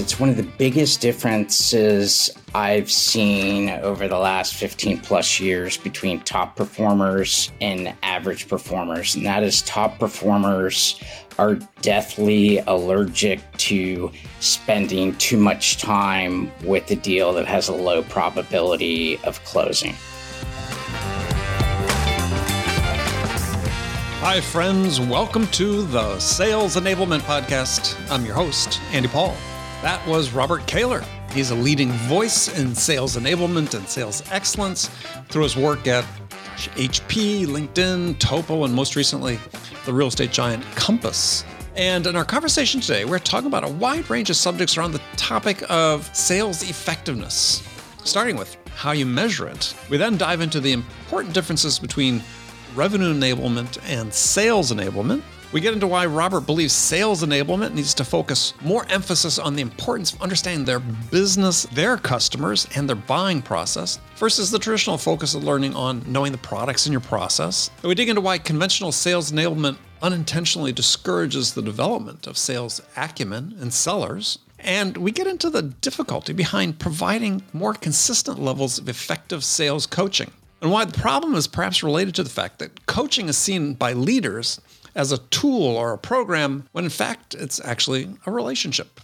It's one of the biggest differences I've seen over the last 15 plus years between top performers and average performers. And that is top performers are deathly allergic to spending too much time with a deal that has a low probability of closing. Hi, friends. Welcome to the Sales Enablement Podcast. I'm your host, Andy Paul. That was Robert Kaler. He's a leading voice in sales enablement and sales excellence through his work at HP, LinkedIn, Topo, and most recently, the real estate giant Compass. And in our conversation today, we're talking about a wide range of subjects around the topic of sales effectiveness, starting with how you measure it. We then dive into the important differences between revenue enablement and sales enablement. We get into why Robert believes sales enablement needs to focus more emphasis on the importance of understanding their business, their customers, and their buying process versus the traditional focus of learning on knowing the products in your process. And we dig into why conventional sales enablement unintentionally discourages the development of sales acumen and sellers. And we get into the difficulty behind providing more consistent levels of effective sales coaching and why the problem is perhaps related to the fact that coaching is seen by leaders as a tool or a program when in fact it's actually a relationship.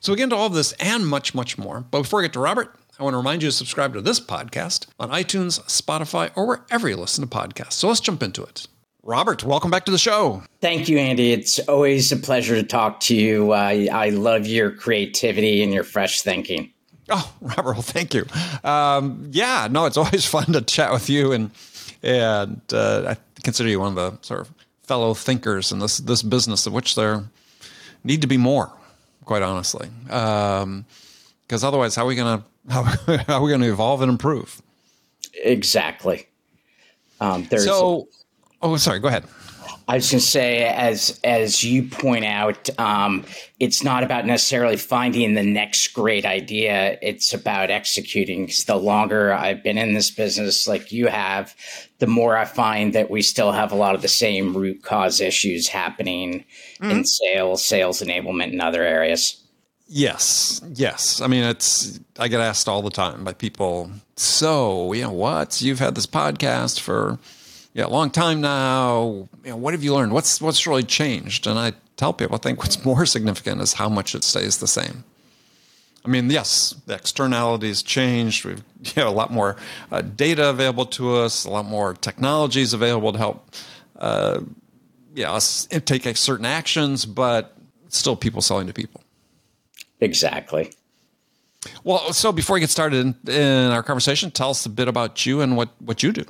So we get into all of this and much, much more. But before I get to Robert, I want to remind you to subscribe to this podcast on iTunes, Spotify, or wherever you listen to podcasts. So let's jump into it. Robert, welcome back to the show. Thank you, Andy. It's always a pleasure to talk to you. Uh, I love your creativity and your fresh thinking. Oh, Robert, well, thank you. Um, yeah, no, it's always fun to chat with you, and and uh, I consider you one of the sort of fellow thinkers in this this business, of which there need to be more. Quite honestly, because um, otherwise, how are we gonna how, how are we gonna evolve and improve? Exactly. Um, so, oh, sorry. Go ahead. I was going to say, as as you point out, um, it's not about necessarily finding the next great idea. It's about executing. Because the longer I've been in this business, like you have, the more I find that we still have a lot of the same root cause issues happening mm-hmm. in sales, sales enablement, and other areas. Yes, yes. I mean, it's I get asked all the time by people. So, you know, what? You've had this podcast for yeah, long time now. You know, what have you learned? What's what's really changed? And I tell people, I think what's more significant is how much it stays the same. I mean, yes, the externalities changed. We've you know, a lot more uh, data available to us, a lot more technologies available to help, uh, yeah, us take certain actions, but still people selling to people. Exactly. Well, so before we get started in, in our conversation, tell us a bit about you and what, what you do.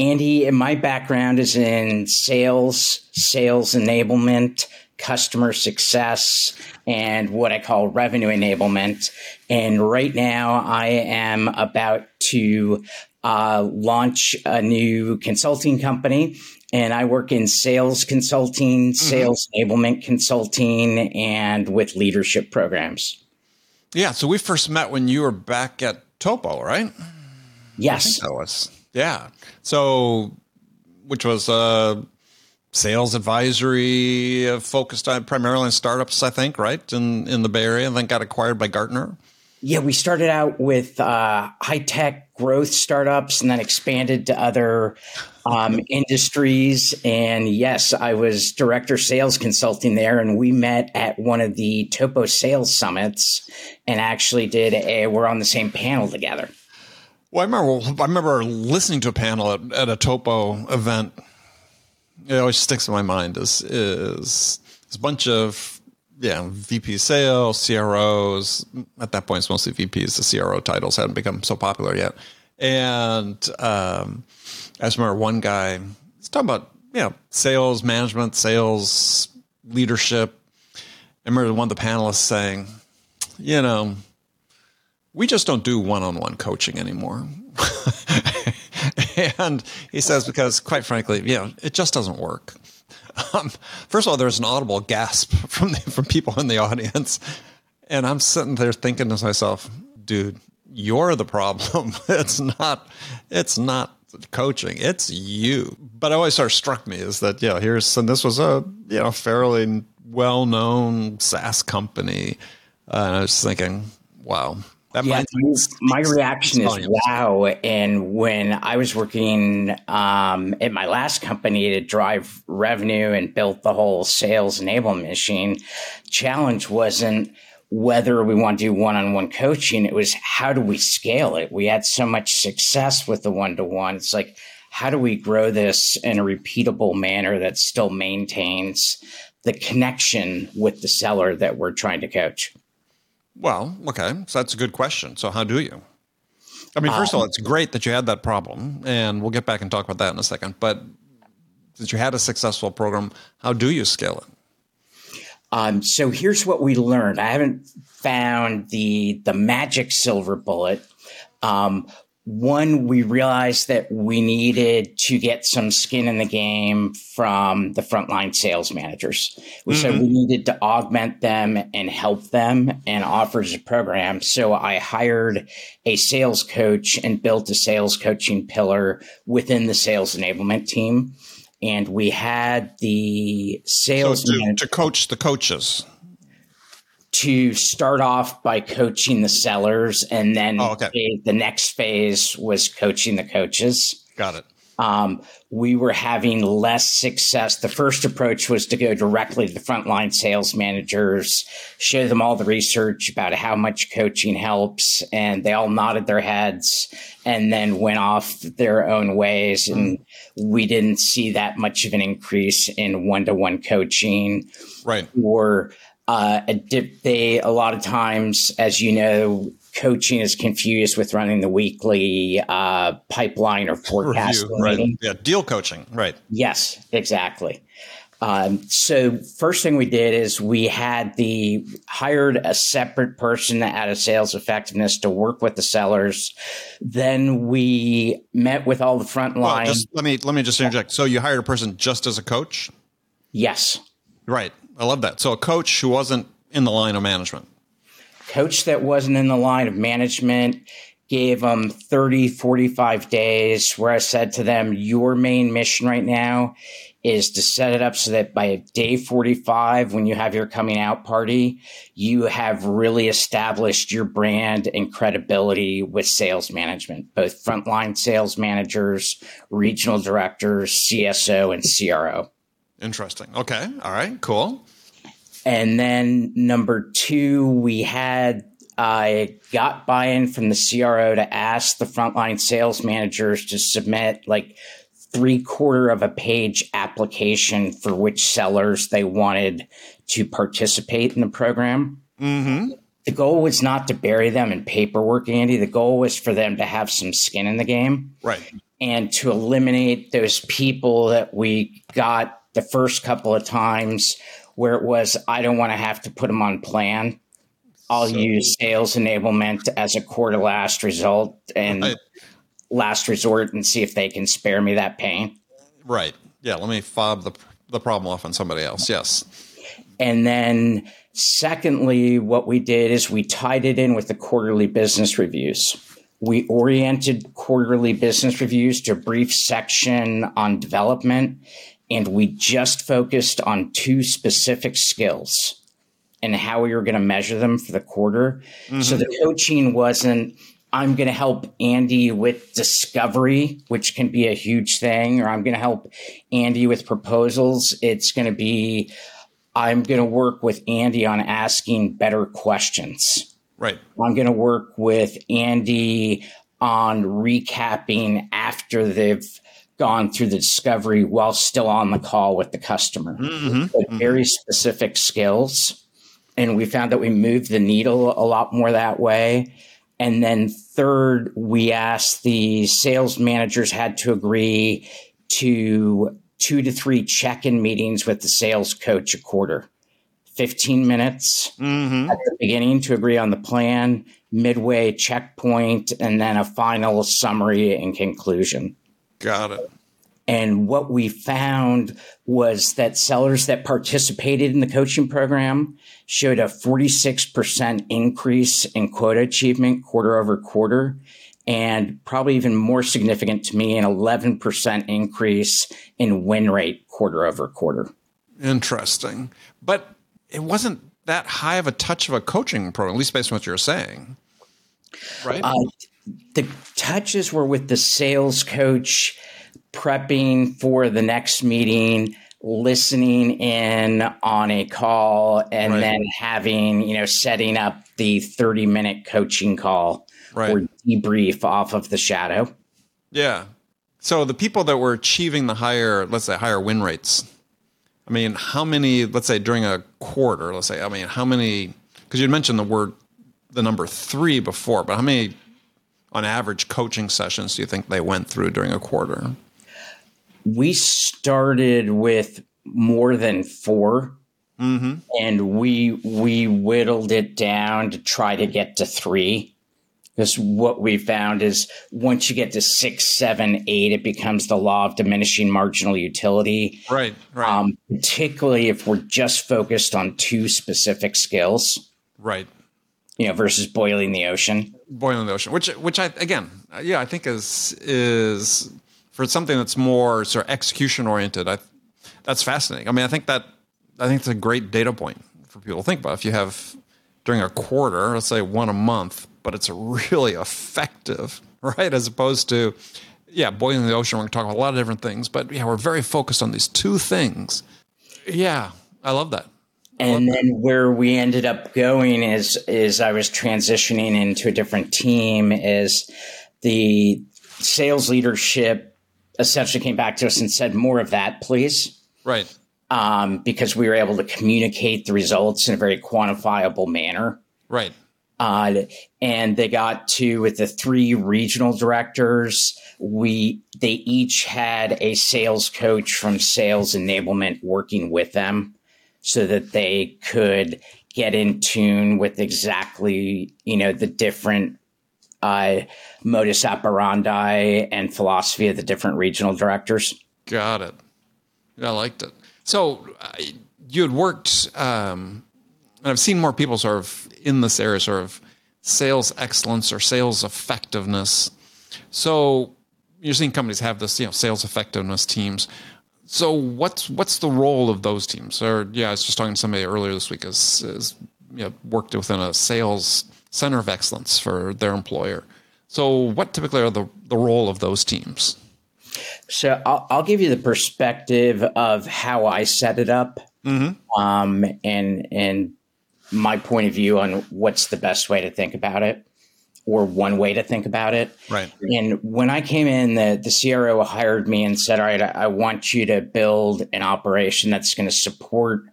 Andy, my background is in sales, sales enablement, customer success, and what I call revenue enablement. And right now, I am about to uh, launch a new consulting company. And I work in sales consulting, mm-hmm. sales mm-hmm. enablement consulting, and with leadership programs. Yeah. So we first met when you were back at Topo, right? Yes. that was. Yeah. So, which was a sales advisory uh, focused on primarily on startups, I think, right in in the Bay Area, and then got acquired by Gartner. Yeah, we started out with uh, high tech growth startups, and then expanded to other um, industries. And yes, I was director sales consulting there, and we met at one of the Topo Sales Summits, and actually did a. We're on the same panel together. Well, I remember I remember listening to a panel at, at a Topo event. It always sticks in my mind is is this bunch of yeah VP sales, CROs. At that point, it's mostly VPs. The CRO titles hadn't become so popular yet. And um, I just remember one guy he's talking about you know sales management, sales leadership. I remember one of the panelists saying, you know we just don't do one-on-one coaching anymore. and he says because quite frankly, you know, it just doesn't work. Um, first of all, there's an audible gasp from the, from people in the audience, and I'm sitting there thinking to myself, dude, you're the problem. it's not. It's not coaching. It's you. But always sort of struck me is that yeah, here's and this was a you know fairly well known SaaS company Uh, and I was thinking, wow. That yeah, my reaction is wow. And when I was working um, at my last company to drive revenue and built the whole sales enablement machine, challenge wasn't whether we want to do one-on-one coaching. It was how do we scale it? We had so much success with the one-to-one. It's like how do we grow this in a repeatable manner that still maintains the connection with the seller that we're trying to coach? Well, okay. So that's a good question. So, how do you? I mean, first um, of all, it's great that you had that problem, and we'll get back and talk about that in a second. But since you had a successful program, how do you scale it? Um, so here's what we learned. I haven't found the the magic silver bullet. Um, one, we realized that we needed to get some skin in the game from the frontline sales managers. We mm-hmm. said we needed to augment them and help them and offer a program. So I hired a sales coach and built a sales coaching pillar within the sales enablement team. And we had the sales so to, to coach the coaches to start off by coaching the sellers, and then oh, okay. the next phase was coaching the coaches. Got it. Um, we were having less success. The first approach was to go directly to the frontline sales managers, show them all the research about how much coaching helps, and they all nodded their heads and then went off their own ways. And we didn't see that much of an increase in one to one coaching. Right. Or uh, they a lot of times, as you know, coaching is confused with running the weekly uh, pipeline or forecast right. Yeah, deal coaching, right? Yes, exactly. Um, so first thing we did is we had the hired a separate person at a sales effectiveness to work with the sellers. Then we met with all the front line. Well, let me let me just interject. So you hired a person just as a coach? Yes. Right. I love that. So a coach who wasn't in the line of management. Coach that wasn't in the line of management gave them 30, 45 days where I said to them, your main mission right now is to set it up so that by day 45, when you have your coming out party, you have really established your brand and credibility with sales management, both frontline sales managers, regional directors, CSO, and CRO. Interesting. Okay. All right. Cool. And then number two, we had I got buy-in from the CRO to ask the frontline sales managers to submit like three quarter of a page application for which sellers they wanted to participate in the program. Mm-hmm. The goal was not to bury them in paperwork, Andy. The goal was for them to have some skin in the game. Right. And to eliminate those people that we got the first couple of times where it was, I don't want to have to put them on plan. I'll so, use sales enablement as a core to last result and right. last resort and see if they can spare me that pain. Right. Yeah. Let me fob the, the problem off on somebody else. Yes. And then, secondly, what we did is we tied it in with the quarterly business reviews. We oriented quarterly business reviews to a brief section on development and we just focused on two specific skills and how we were going to measure them for the quarter. Mm-hmm. So the coaching wasn't, I'm going to help Andy with discovery, which can be a huge thing, or I'm going to help Andy with proposals. It's going to be, I'm going to work with Andy on asking better questions. Right. I'm going to work with Andy on recapping after they've gone through the discovery while still on the call with the customer. Mm-hmm. mm-hmm. Very specific skills. And we found that we moved the needle a lot more that way. And then third, we asked the sales managers had to agree to two to three check-in meetings with the sales coach a quarter. 15 minutes mm-hmm. at the beginning to agree on the plan, midway checkpoint, and then a final summary and conclusion. Got it. And what we found was that sellers that participated in the coaching program showed a 46% increase in quota achievement quarter over quarter. And probably even more significant to me, an 11% increase in win rate quarter over quarter. Interesting. But it wasn't that high of a touch of a coaching program, at least based on what you're saying. Right. Uh, the touches were with the sales coach prepping for the next meeting, listening in on a call, and right. then having, you know, setting up the 30 minute coaching call right. or debrief off of the shadow. Yeah. So the people that were achieving the higher, let's say, higher win rates, I mean, how many, let's say during a quarter, let's say, I mean, how many, because you mentioned the word, the number three before, but how many on average coaching sessions do you think they went through during a quarter? We started with more than 4 mm-hmm. and we we whittled it down to try to get to three. Because what we found is once you get to six, seven, eight, it becomes the law of diminishing marginal utility. Right, right. Um, particularly if we're just focused on two specific skills. Right. You know, versus boiling the ocean. Boiling the ocean, which, which I again, yeah, I think is is for something that's more sort of execution oriented. I that's fascinating. I mean, I think that I think it's a great data point for people to think about. If you have during a quarter, let's say one a month, but it's really effective, right? As opposed to, yeah, boiling the ocean. We're going to talk about a lot of different things, but yeah, we're very focused on these two things. Yeah, I love that. And then where we ended up going is is I was transitioning into a different team. Is the sales leadership essentially came back to us and said, "More of that, please." Right. Um, because we were able to communicate the results in a very quantifiable manner. Right. Uh, and they got to with the three regional directors. We they each had a sales coach from sales enablement working with them, so that they could get in tune with exactly you know the different uh, modus operandi and philosophy of the different regional directors. Got it. I liked it. So you had worked, um, and I've seen more people sort of in this area, sort of sales excellence or sales effectiveness. So you're seeing companies have this, you know, sales effectiveness teams. So what's what's the role of those teams? Or yeah, I was just talking to somebody earlier this week as, you know, worked within a sales center of excellence for their employer. So what typically are the, the role of those teams? So I'll, I'll give you the perspective of how I set it up, mm-hmm. um, and and my point of view on what's the best way to think about it or one way to think about it. Right. And when I came in, the, the CRO hired me and said, All right, I, I want you to build an operation that's going to support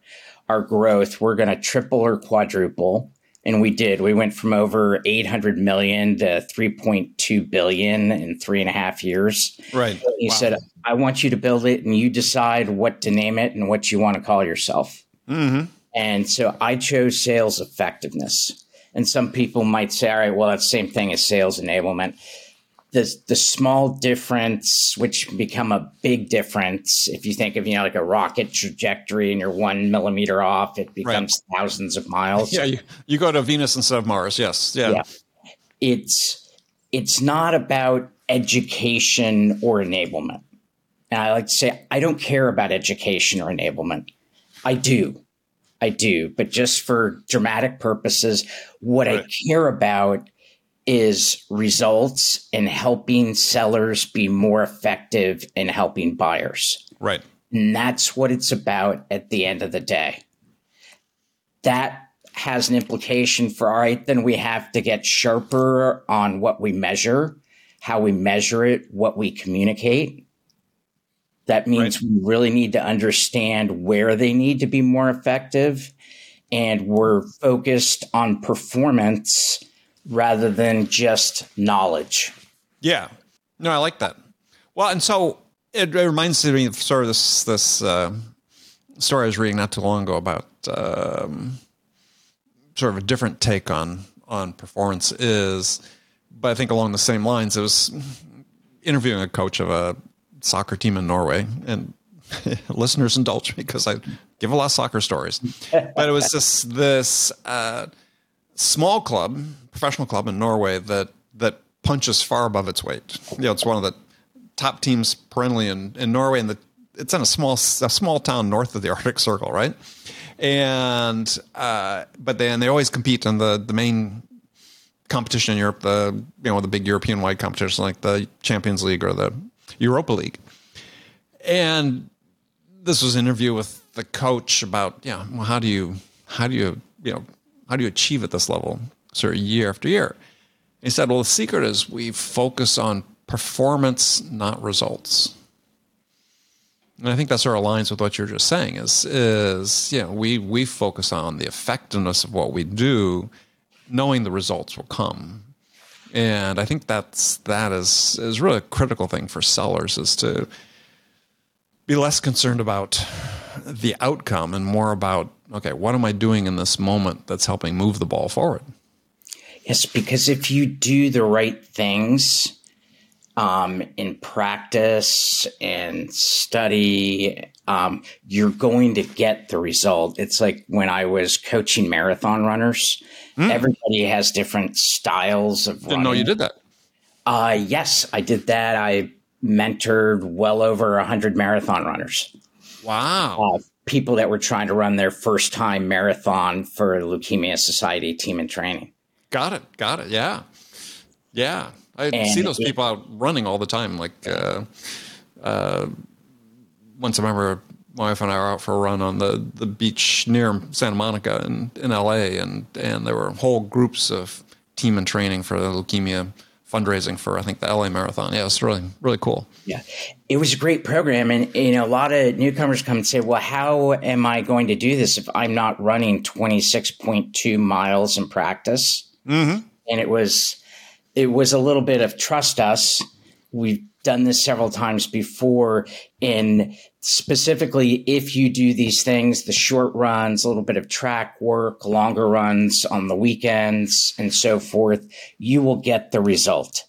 our growth. We're going to triple or quadruple. And we did. We went from over 800 million to 3.2 billion in three and a half years. Right. He wow. said, I want you to build it and you decide what to name it and what you want to call yourself. Mm-hmm. And so I chose sales effectiveness. And some people might say, all right, well, that's the same thing as sales enablement. The, the small difference, which can become a big difference, if you think of, you know, like a rocket trajectory and you're one millimeter off, it becomes right. thousands of miles. Yeah, you, you go to Venus instead of Mars. Yes. Yeah. yeah. It's it's not about education or enablement. And I like to say, I don't care about education or enablement. I do. I do, but just for dramatic purposes, what right. I care about is results and helping sellers be more effective in helping buyers. Right. And that's what it's about at the end of the day. That has an implication for all right, then we have to get sharper on what we measure, how we measure it, what we communicate. That means right. we really need to understand where they need to be more effective. And we're focused on performance rather than just knowledge. Yeah. No, I like that. Well, and so it, it reminds me of sort of this, this uh, story I was reading not too long ago about um, sort of a different take on, on performance is, but I think along the same lines, it was interviewing a coach of a soccer team in Norway, and listeners indulge me because I give a lot of soccer stories. But it was just this uh, small club, professional club in Norway that that punches far above its weight. You know, it's one of the top teams perennially in, in Norway, and the it's in a small a small town north of the Arctic Circle, right? And uh, but then they always compete in the the main competition in Europe, the you know the big European wide competition like the Champions League or the Europa League. And this was an interview with the coach about yeah, well, how do you how do you you know how do you achieve at this level, sort of year after year? He said, well, the secret is we focus on performance, not results. And I think that sort of aligns with what you're just saying is is you know, we we focus on the effectiveness of what we do, knowing the results will come. And I think that's that is is really a critical thing for sellers is to be less concerned about the outcome and more about okay, what am I doing in this moment that's helping move the ball forward? Yes, because if you do the right things, um, in practice and study, um, you're going to get the result. It's like when I was coaching marathon runners. Mm. Everybody has different styles of. Didn't running. know you did that. Uh, yes, I did that. I mentored well over hundred marathon runners. Wow. Uh, people that were trying to run their first time marathon for Leukemia Society team in training. Got it. Got it. Yeah. Yeah. I and see those people out running all the time. Like uh, uh, once I remember wife and I were out for a run on the, the beach near Santa Monica in, in LA, and, and there were whole groups of team and training for the leukemia fundraising for I think the LA Marathon. Yeah, it was really really cool. Yeah, it was a great program, and you know a lot of newcomers come and say, "Well, how am I going to do this if I'm not running 26.2 miles in practice?" Mm-hmm. And it was it was a little bit of trust us. We've done this several times before. And specifically, if you do these things, the short runs, a little bit of track work, longer runs on the weekends, and so forth, you will get the result.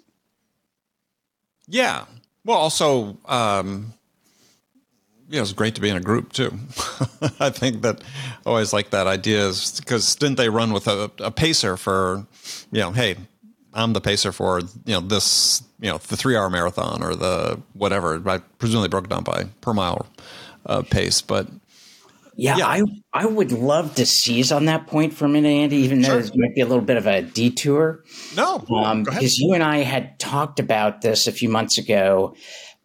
Yeah. Well, also, um, it's great to be in a group too. I think that I always like that idea is because didn't they run with a, a pacer for, you know, hey, I'm the pacer for you know this you know the three hour marathon or the whatever. I presume they broke it down by per mile uh, pace, but yeah, yeah, I I would love to seize on that point for a minute, Andy. Even sure. though it might be a little bit of a detour. No, um, because you and I had talked about this a few months ago.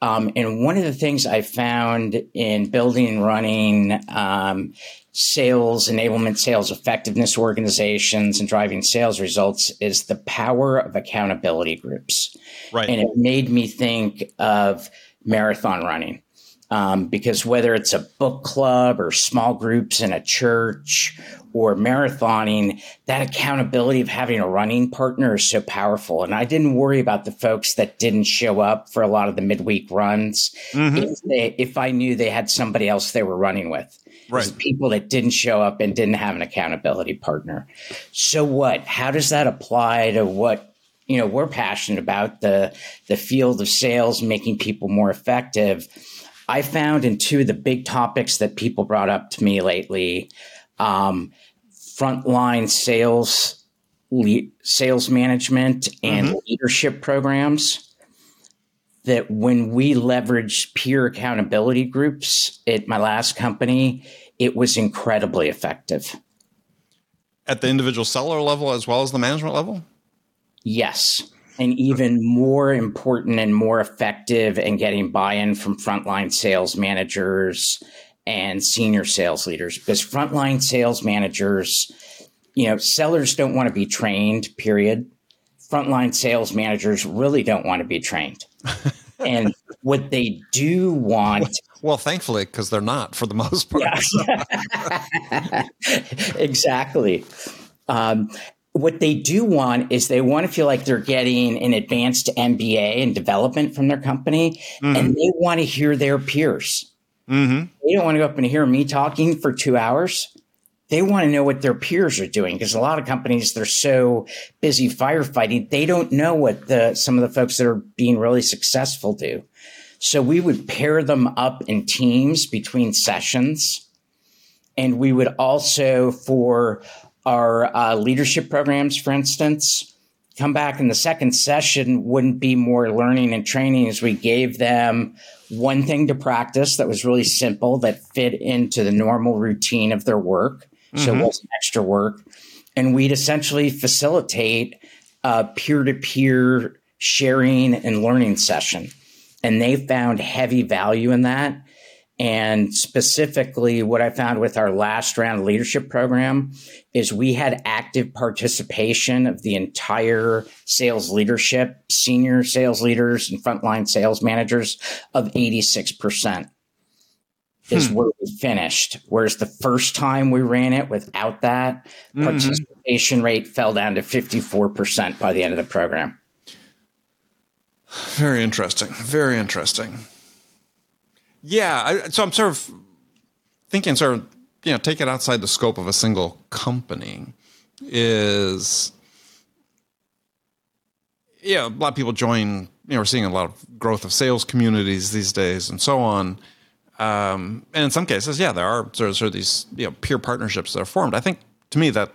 Um, and one of the things I found in building and running um, sales enablement, sales effectiveness organizations and driving sales results is the power of accountability groups. Right. And it made me think of marathon running. Um, because whether it's a book club or small groups in a church or marathoning, that accountability of having a running partner is so powerful. And I didn't worry about the folks that didn't show up for a lot of the midweek runs mm-hmm. if, they, if I knew they had somebody else they were running with right. people that didn't show up and didn't have an accountability partner. So what? How does that apply to what you know we're passionate about the the field of sales, making people more effective? I found in two of the big topics that people brought up to me lately, um, frontline sales, le- sales management, and mm-hmm. leadership programs that when we leveraged peer accountability groups at my last company, it was incredibly effective. At the individual seller level as well as the management level? Yes. And even more important and more effective in getting buy in from frontline sales managers and senior sales leaders. Because frontline sales managers, you know, sellers don't want to be trained, period. Frontline sales managers really don't want to be trained. and what they do want well, thankfully, because they're not for the most part. Yeah. exactly. Um, what they do want is they want to feel like they're getting an advanced MBA and development from their company, mm-hmm. and they want to hear their peers. Mm-hmm. They don't want to go up and hear me talking for two hours. They want to know what their peers are doing because a lot of companies they're so busy firefighting they don't know what the some of the folks that are being really successful do. So we would pair them up in teams between sessions. And we would also, for our uh, leadership programs, for instance, come back in the second session wouldn't be more learning and training as we gave them one thing to practice that was really simple that fit into the normal routine of their work. Mm-hmm. So it wasn't extra work. And we'd essentially facilitate a peer to peer sharing and learning session. And they found heavy value in that. And specifically, what I found with our last round leadership program is we had active participation of the entire sales leadership, senior sales leaders and frontline sales managers of 86% is hmm. where we finished. Whereas the first time we ran it without that, mm-hmm. participation rate fell down to 54% by the end of the program. Very interesting. Very interesting. Yeah. I, so I'm sort of thinking, sort of, you know, take it outside the scope of a single company is, yeah, a lot of people join, you know, we're seeing a lot of growth of sales communities these days and so on. Um, and in some cases, yeah, there are sort of, sort of these, you know, peer partnerships that are formed. I think to me that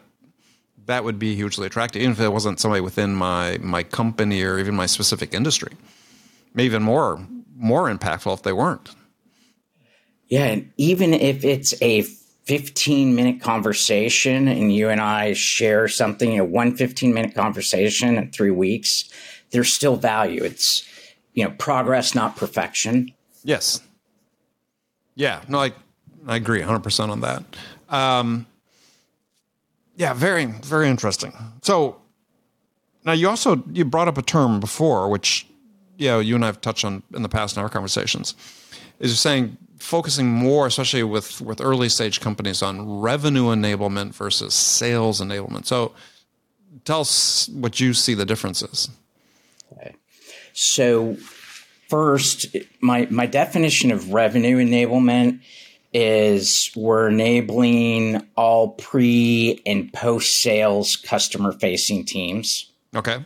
that would be hugely attractive, even if it wasn't somebody within my my company or even my specific industry. Maybe even more more impactful if they weren't. Yeah, and even if it's a 15 minute conversation and you and I share something, you know, one 15 minute conversation in three weeks, there's still value. It's, you know, progress, not perfection. Yes. Yeah, no, I, I agree 100% on that. Um, yeah, very, very interesting. So now you also, you brought up a term before, which, you know, you and I have touched on in the past in our conversations, is saying focusing more, especially with with early stage companies, on revenue enablement versus sales enablement. So, tell us what you see the differences. Okay. So, first, my my definition of revenue enablement is we're enabling all pre and post sales customer facing teams. Okay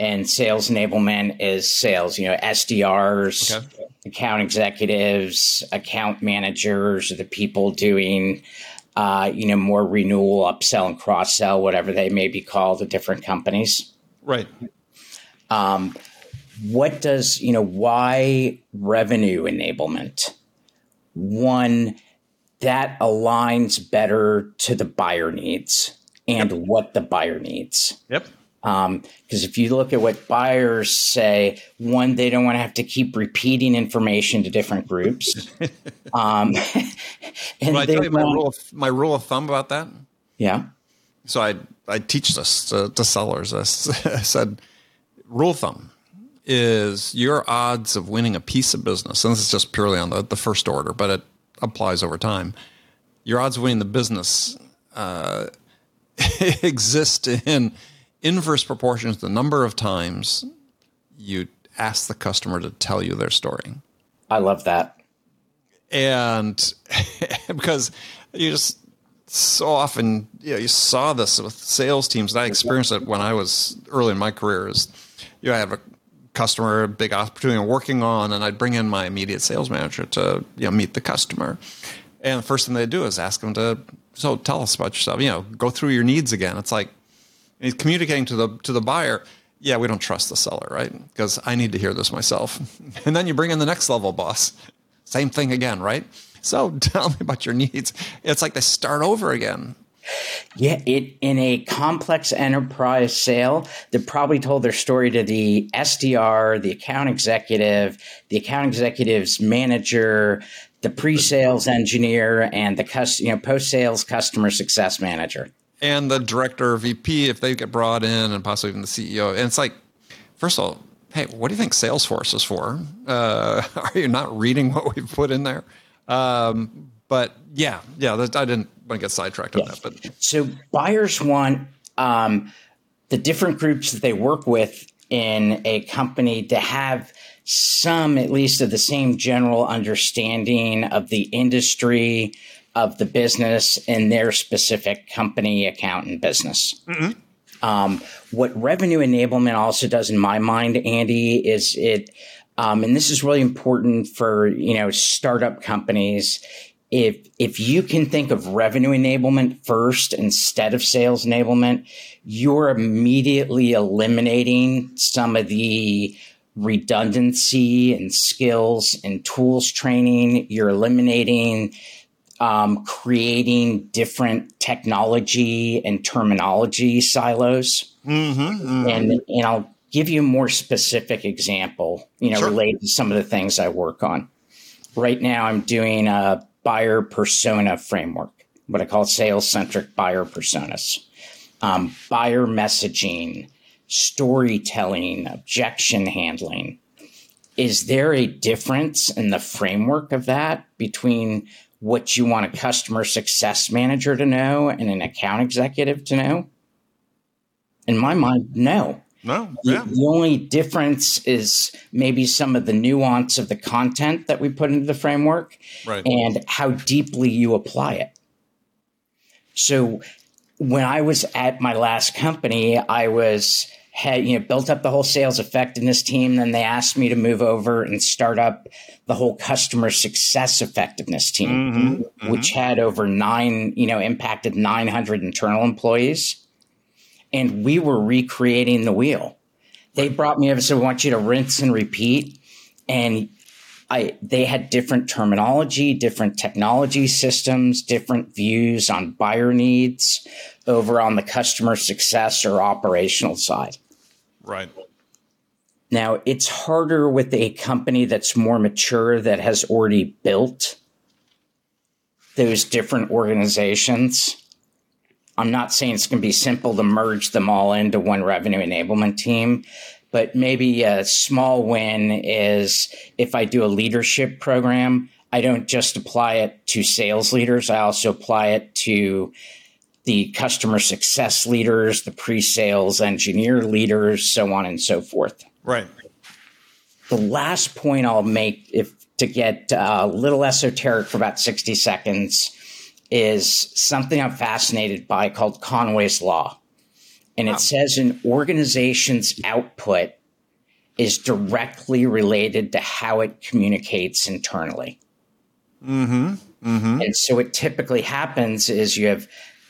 and sales enablement is sales, you know, SDRs, okay. account executives, account managers, the people doing, uh, you know, more renewal, upsell, and cross sell, whatever they may be called at different companies. Right. Um, what does, you know, why revenue enablement? One, that aligns better to the buyer needs and yep. what the buyer needs. Yep. Because um, if you look at what buyers say, one, they don't want to have to keep repeating information to different groups. um, and well, I tell you my rule, of, my rule of thumb about that. Yeah. So I I teach this to, to sellers. I, I said, rule of thumb is your odds of winning a piece of business, and this is just purely on the, the first order, but it applies over time. Your odds of winning the business uh, exist in inverse proportion to the number of times you ask the customer to tell you their story. I love that. And because you just so often, you know, you saw this with sales teams, and I experienced it when I was early in my career. Is you know, I have a customer, big opportunity I'm working on, and I'd bring in my immediate sales manager to you know meet the customer. And the first thing they do is ask them to so tell us about yourself. You know, go through your needs again. It's like he's communicating to the to the buyer yeah we don't trust the seller right because i need to hear this myself and then you bring in the next level boss same thing again right so tell me about your needs it's like they start over again yeah, it in a complex enterprise sale, they probably told their story to the SDR, the account executive, the account executive's manager, the pre-sales engineer, and the you know post-sales customer success manager and the director or VP if they get brought in, and possibly even the CEO. And it's like, first of all, hey, what do you think Salesforce is for? Uh, are you not reading what we've put in there? Um, but yeah, yeah, I didn't want to get sidetracked on that. But so buyers want um, the different groups that they work with in a company to have some, at least, of the same general understanding of the industry, of the business in their specific company, account, and business. Mm-hmm. Um, what revenue enablement also does, in my mind, Andy, is it, um, and this is really important for you know startup companies, if if you can think of revenue enablement first instead of sales enablement, you're immediately eliminating some of the redundancy and skills and tools training. You're eliminating um, creating different technology and terminology silos. Mm-hmm, mm-hmm. And, and I'll give you a more specific example, you know, sure. related to some of the things I work on. Right now, I'm doing a buyer persona framework, what I call sales centric buyer personas, um, buyer messaging, storytelling, objection handling. Is there a difference in the framework of that between what you want a customer success manager to know and an account executive to know? In my mind, no. No. Yeah. The, the, only difference is maybe some of the nuance of the content that we put into the framework right. and how deeply you apply it. So when I was at my last company, I was had you know built up the whole sales effectiveness team. Then they asked me to move over and start up the whole customer success effectiveness team, mm-hmm, mm-hmm. which had over nine, you know, impacted 900 internal employees. And we were recreating the wheel. They brought me over and said, "We want you to rinse and repeat." And I, they had different terminology, different technology systems, different views on buyer needs over on the customer success or operational side. Right. Now, it's harder with a company that's more mature that has already built those different organizations. I'm not saying it's going to be simple to merge them all into one revenue enablement team, but maybe a small win is if I do a leadership program, I don't just apply it to sales leaders, I also apply it to the customer success leaders, the pre sales engineer leaders, so on and so forth. Right. The last point I'll make, if to get uh, a little esoteric for about 60 seconds, is something I'm fascinated by called Conway's Law. And wow. it says an organization's output is directly related to how it communicates internally. Mm-hmm. Mm-hmm. And so what typically happens is you have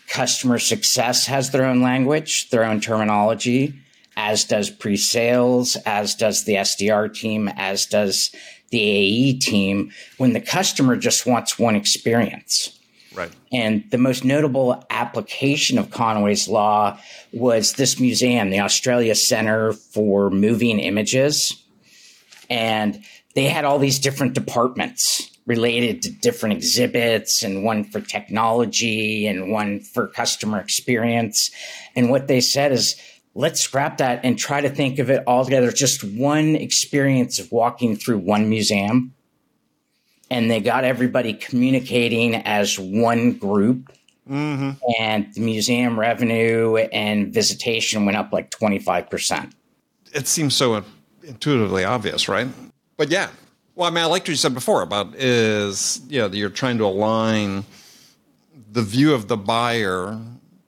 Customer success has their own language, their own terminology, as does pre sales, as does the SDR team, as does the AE team, when the customer just wants one experience. Right. And the most notable application of Conway's Law was this museum, the Australia Center for Moving Images. And they had all these different departments related to different exhibits and one for technology and one for customer experience. And what they said is, let's scrap that and try to think of it all together. Just one experience of walking through one museum. And they got everybody communicating as one group. Mm-hmm. And the museum revenue and visitation went up like 25%. It seems so intuitively obvious, right? But yeah, well, I mean, I liked what you said before about is you know you're trying to align the view of the buyer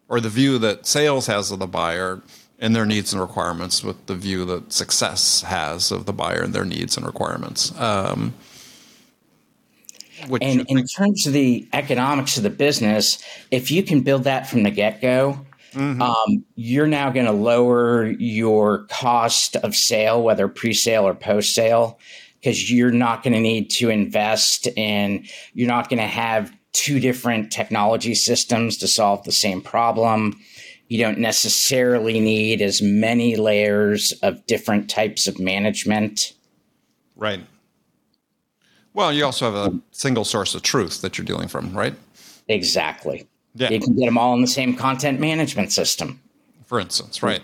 or the view that sales has of the buyer and their needs and requirements with the view that success has of the buyer and their needs and requirements. Um, and in terms of the economics of the business, if you can build that from the get go, mm-hmm. um, you're now going to lower your cost of sale, whether pre sale or post sale, because you're not going to need to invest in, you're not going to have two different technology systems to solve the same problem. You don't necessarily need as many layers of different types of management. Right. Well, you also have a single source of truth that you're dealing from, right? Exactly. Yeah. You can get them all in the same content management system. For instance, right.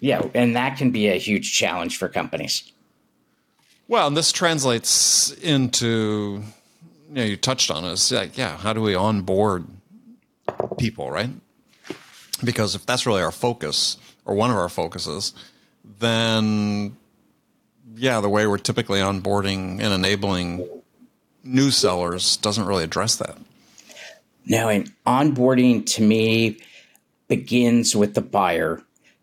Yeah, and that can be a huge challenge for companies. Well, and this translates into, you know, you touched on it. It's like, yeah, how do we onboard people, right? Because if that's really our focus or one of our focuses, then yeah, the way we're typically onboarding and enabling new sellers doesn't really address that. No, and onboarding to me begins with the buyer,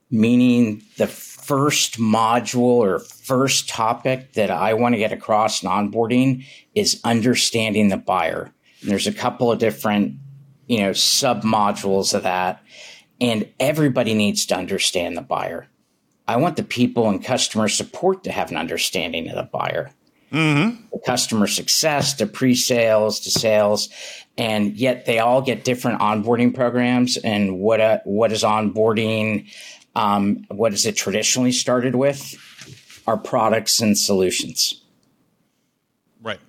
meaning the first module or first topic that I want to get across in onboarding is understanding the buyer. And there's a couple of different, you know, sub modules of that. And everybody needs to understand the buyer. I want the people and customer support to have an understanding of the buyer. Mm-hmm. The customer success to pre-sales to sales, and yet they all get different onboarding programs. And what uh, what is onboarding? Um, what is it traditionally started with? Our products and solutions. Right.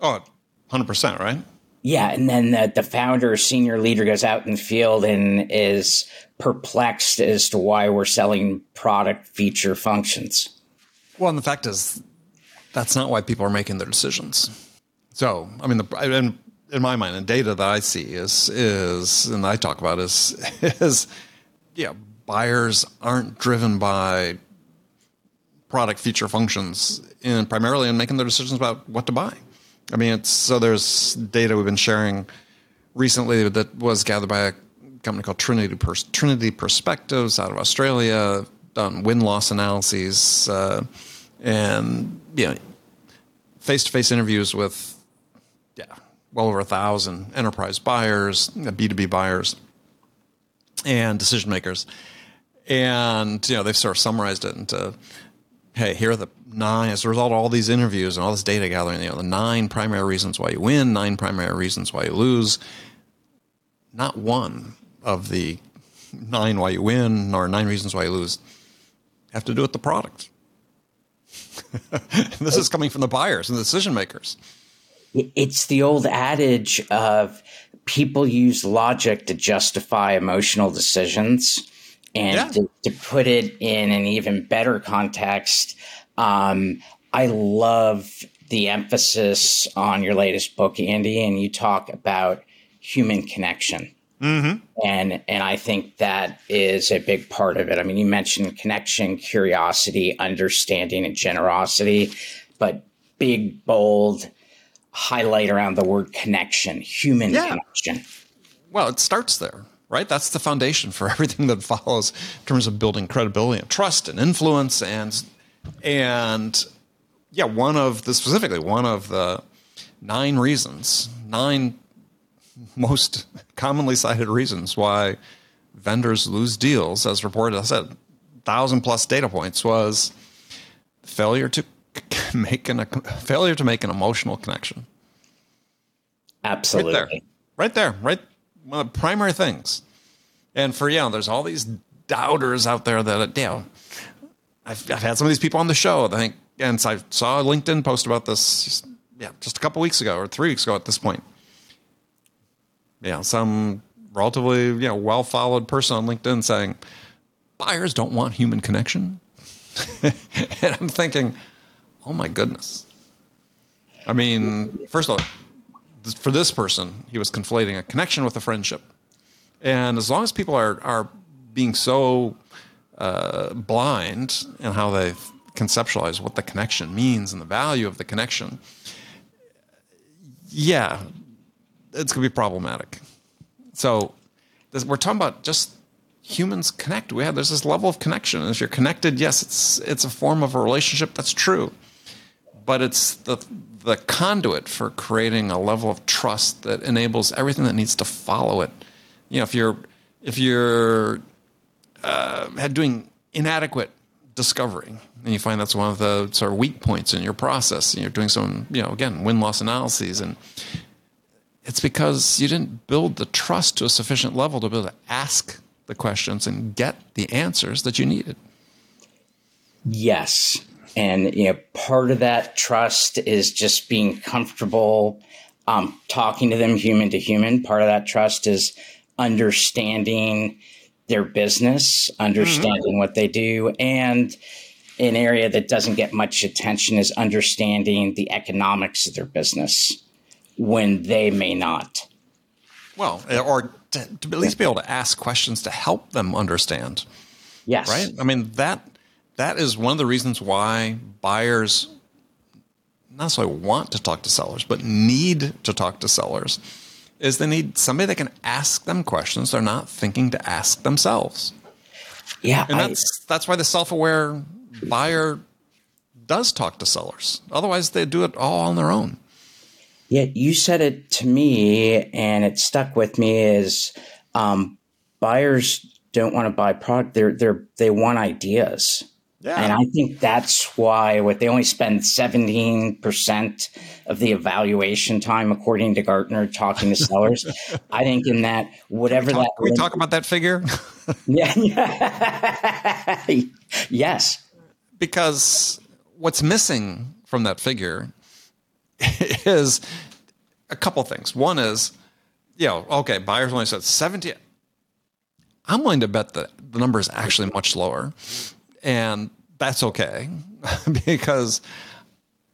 Oh, 100%, right? Yeah, and then the, the founder, senior leader, goes out in the field and is perplexed as to why we're selling product feature functions. Well, and the fact is, that's not why people are making their decisions. So, I mean, the, in, in my mind, the data that I see is is, and I talk about is is, yeah, buyers aren't driven by product feature functions primarily in making their decisions about what to buy. I mean, it's so there's data we've been sharing recently that was gathered by a company called Trinity Pers- Trinity Perspectives out of Australia, done win loss analyses, uh, and you know, face to face interviews with yeah, well over a thousand enterprise buyers, B two B buyers, and decision makers, and you know they've sort of summarized it into hey, here are the nine, as a result of all these interviews and all this data gathering, you know, the nine primary reasons why you win, nine primary reasons why you lose. Not one of the nine why you win or nine reasons why you lose have to do with the product. this is coming from the buyers and the decision makers. It's the old adage of people use logic to justify emotional decisions and yeah. to, to, put it in an even better context, um, I love the emphasis on your latest book, Andy, and you talk about human connection. Mm-hmm. And and I think that is a big part of it. I mean, you mentioned connection, curiosity, understanding, and generosity, but big, bold highlight around the word connection, human yeah. connection. Well, it starts there right? That's the foundation for everything that follows in terms of building credibility and trust and influence and and yeah, one of the specifically one of the nine reasons, nine most commonly cited reasons why vendors lose deals, as reported, I said, thousand plus data points was failure to make an failure to make an emotional connection. Absolutely. Right there. Right there. Right one of the primary things. And for you know, there's all these doubters out there that you know, I've, I've had some of these people on the show. I think, and so I saw a LinkedIn post about this, yeah, just a couple weeks ago or three weeks ago at this point. Yeah, some relatively you know well followed person on LinkedIn saying buyers don't want human connection, and I'm thinking, oh my goodness. I mean, first of all, for this person, he was conflating a connection with a friendship. And as long as people are are being so uh, blind in how they conceptualize what the connection means and the value of the connection, yeah, it's going to be problematic. So this, we're talking about just humans connect. We have there's this level of connection. And if you're connected, yes, it's it's a form of a relationship. That's true, but it's the the conduit for creating a level of trust that enables everything that needs to follow it. You know, if you're if you're uh, doing inadequate discovery, and you find that's one of the sort of weak points in your process, and you're doing some, you know, again, win loss analyses, and it's because you didn't build the trust to a sufficient level to be able to ask the questions and get the answers that you needed. Yes. And you know, part of that trust is just being comfortable um, talking to them human to human. Part of that trust is understanding their business, understanding mm-hmm. what they do, and an area that doesn't get much attention is understanding the economics of their business when they may not. Well, or to, to at least be able to ask questions to help them understand. Yes. Right? I mean, that that is one of the reasons why buyers not necessarily want to talk to sellers, but need to talk to sellers, is they need somebody that can ask them questions they're not thinking to ask themselves. Yeah, and that's I, that's why the self-aware buyer does talk to sellers. Otherwise, they do it all on their own. Yeah, you said it to me, and it stuck with me. Is um, buyers don't want to buy product; they're they're they want ideas. Yeah. And I think that's why what they only spend 17% of the evaluation time, according to Gartner, talking to sellers. I think in that, whatever can we talk, that. Can we talk about that figure? yeah. yes. Because what's missing from that figure is a couple things. One is, you know, okay, buyers only said 70. I'm willing to bet that the number is actually much lower. And that's okay because,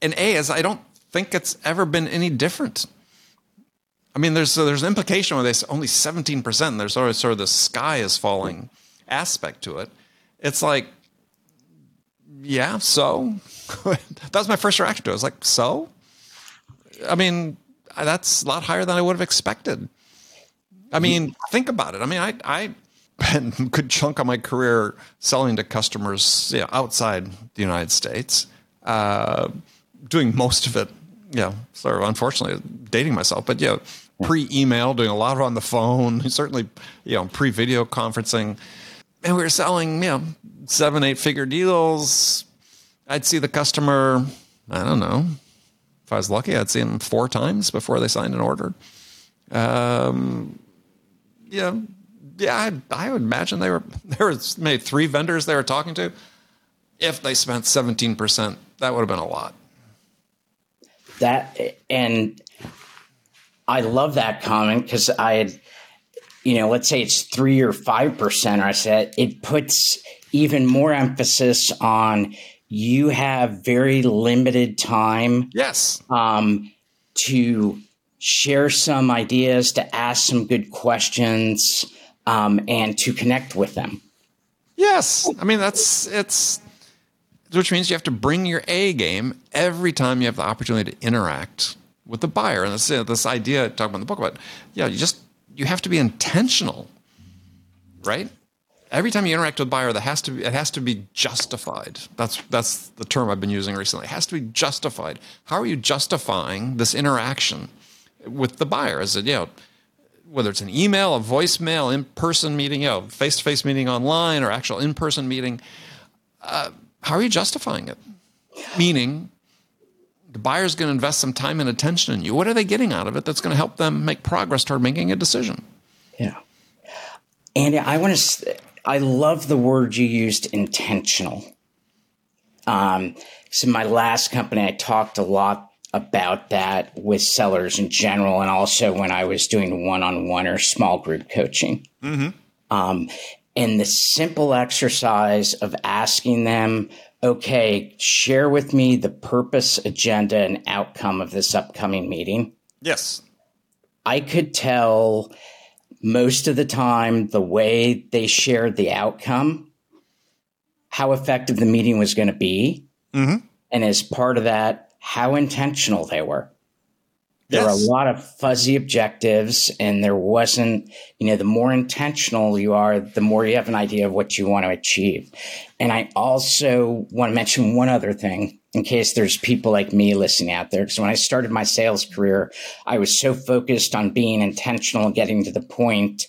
and A is I don't think it's ever been any different. I mean, there's there's an implication where they say only 17%, and there's of, sort of the sky is falling aspect to it. It's like, yeah, so that was my first reaction to it. I was like, so? I mean, that's a lot higher than I would have expected. I mean, think about it. I mean, I, I spent a good chunk of my career selling to customers you know, outside the United States, uh, doing most of it, you know, sort of unfortunately dating myself, but you know, pre-email, doing a lot on the phone, certainly, you know, pre-video conferencing. And we were selling, you know, seven, eight figure deals. I'd see the customer, I don't know, if I was lucky, I'd see them four times before they signed an order. Um, yeah, yeah, I, I would imagine they were there was maybe three vendors they were talking to. If they spent seventeen percent, that would have been a lot. That and I love that comment because I had, you know, let's say it's three or five percent. I said it puts even more emphasis on you have very limited time. Yes. Um, to share some ideas, to ask some good questions, um, and to connect with them. Yes, I mean that's it's which means you have to bring your A game every time you have the opportunity to interact with the buyer. And this this idea talking about in the book about yeah, you just you have to be intentional, right? Every time you interact with a buyer, that has to be, it has to be justified. That's that's the term I've been using recently. It has to be justified. How are you justifying this interaction with the buyer? Is it you know whether it's an email, a voicemail, in-person meeting, you know, face-to-face meeting online, or actual in-person meeting, uh, how are you justifying it? Meaning, the buyer's going to invest some time and attention in you. What are they getting out of it that's going to help them make progress toward making a decision? Yeah, Andy, I want to. I love the word you used, intentional. Um, so my last company, I talked a lot about that with sellers in general, and also when I was doing one on one or small group coaching. Mm-hmm. Um, and the simple exercise of asking them, okay, share with me the purpose, agenda, and outcome of this upcoming meeting. Yes. I could tell most of the time the way they shared the outcome, how effective the meeting was going to be. Mm-hmm. And as part of that, how intentional they were. There yes. were a lot of fuzzy objectives, and there wasn't, you know, the more intentional you are, the more you have an idea of what you want to achieve. And I also want to mention one other thing in case there's people like me listening out there. Because when I started my sales career, I was so focused on being intentional and getting to the point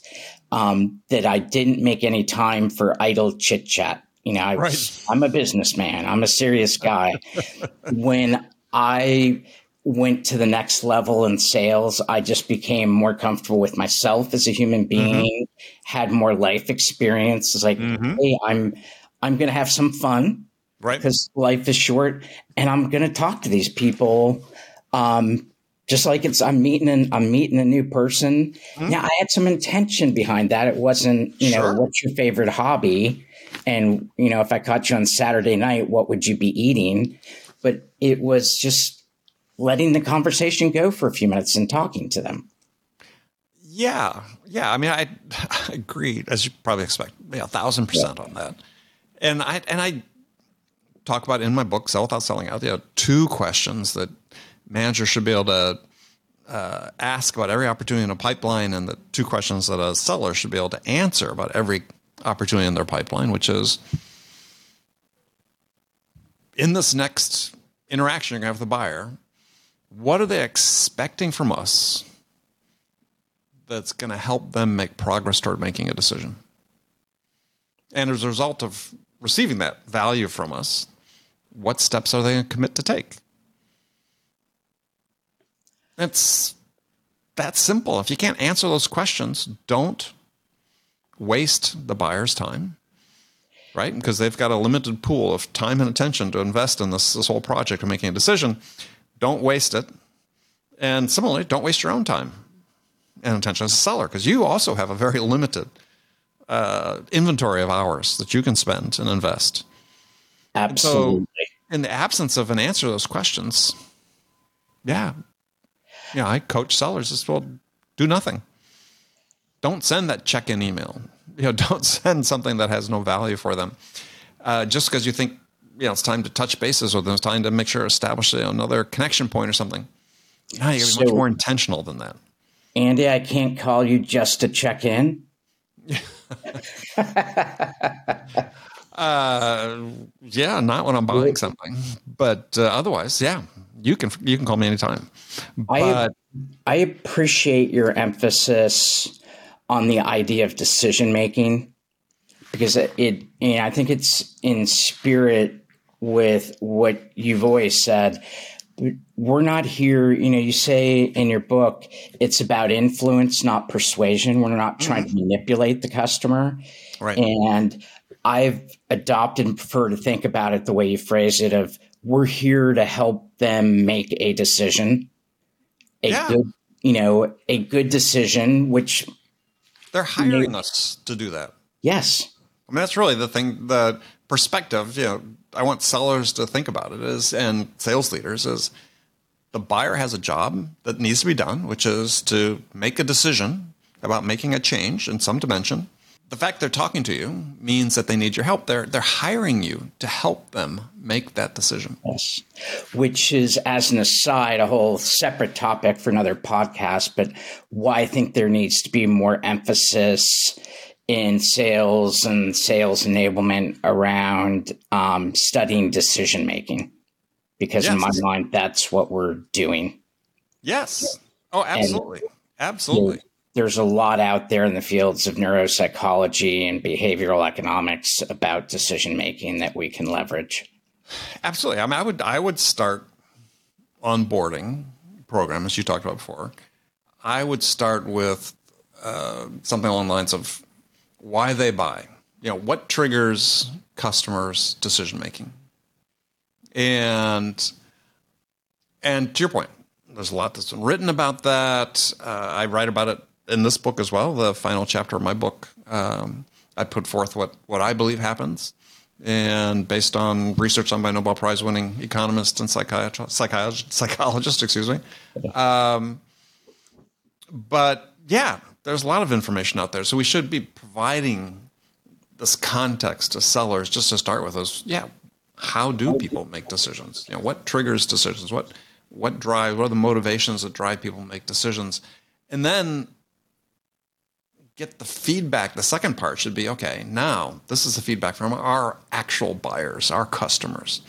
um, that I didn't make any time for idle chit chat. You know, I right. I'm a businessman. I'm a serious guy. when I went to the next level in sales. I just became more comfortable with myself as a human mm-hmm. being, mm-hmm. had more life experience. It's like, mm-hmm. hey, I'm I'm gonna have some fun. Right. Because life is short and I'm gonna talk to these people. Um, just like it's I'm meeting an, I'm meeting a new person. Mm-hmm. Yeah, I had some intention behind that. It wasn't, you sure. know, what's your favorite hobby? And, you know, if I caught you on Saturday night, what would you be eating? But it was just letting the conversation go for a few minutes and talking to them. Yeah, yeah. I mean, I, I agree, as you probably expect, yeah, a thousand percent yeah. on that. And I and I talk about in my book, Sell Without Selling Out. You know, two questions that managers should be able to uh, ask about every opportunity in a pipeline, and the two questions that a seller should be able to answer about every opportunity in their pipeline, which is in this next interaction you're going to have with the buyer, What are they expecting from us that's going to help them make progress toward making a decision? And as a result of receiving that value from us, what steps are they going to commit to take? It's that simple. If you can't answer those questions, don't waste the buyer's time, right? Because they've got a limited pool of time and attention to invest in this, this whole project of making a decision. Don't waste it. And similarly, don't waste your own time and attention as a seller because you also have a very limited uh, inventory of hours that you can spend and invest. Absolutely. So, in the absence of an answer to those questions, yeah, yeah, I coach sellers as well. Do nothing. Don't send that check-in email. You know, don't send something that has no value for them. Uh, just because you think you know it's time to touch bases with them, it's time to make sure establish you know, another connection point or something. No, you got to be so, much more intentional than that. Andy, I can't call you just to check in. uh, yeah, not when I'm buying something, but uh, otherwise, yeah, you can you can call me anytime. But I, I appreciate your emphasis on the idea of decision making because it, it you know, I think it's in spirit with what you've always said. We're not here, you know, you say in your book, it's about influence, not persuasion. We're not trying mm-hmm. to manipulate the customer. Right. And I've adopted and prefer to think about it the way you phrase it of we're here to help them make a decision, a yeah. good, you know, a good decision, which they're hiring us to do that. Yes. I mean, that's really the thing, the perspective, you know, I want sellers to think about it is, and sales leaders is the buyer has a job that needs to be done, which is to make a decision about making a change in some dimension the fact they're talking to you means that they need your help. They're they're hiring you to help them make that decision. Yes. Which is as an aside a whole separate topic for another podcast, but why I think there needs to be more emphasis in sales and sales enablement around um, studying decision making. Because yes. in my mind that's what we're doing. Yes. Oh, absolutely. And, absolutely. There's a lot out there in the fields of neuropsychology and behavioral economics about decision making that we can leverage. Absolutely. I mean, I would I would start onboarding program as you talked about before. I would start with uh, something along the lines of why they buy. You know, what triggers customers' decision making, and and to your point, there's a lot that's been written about that. Uh, I write about it in this book as well, the final chapter of my book, um, I put forth what, what I believe happens. And based on research done by Nobel Prize winning economist and psychiatrist, psychologist, psychologist excuse me. Um, but yeah, there's a lot of information out there. So we should be providing this context to sellers just to start with is, yeah, how do people make decisions? You know, what triggers decisions? What, what drive, what are the motivations that drive people to make decisions? And then get the feedback. The second part should be okay, now this is the feedback from our actual buyers, our customers,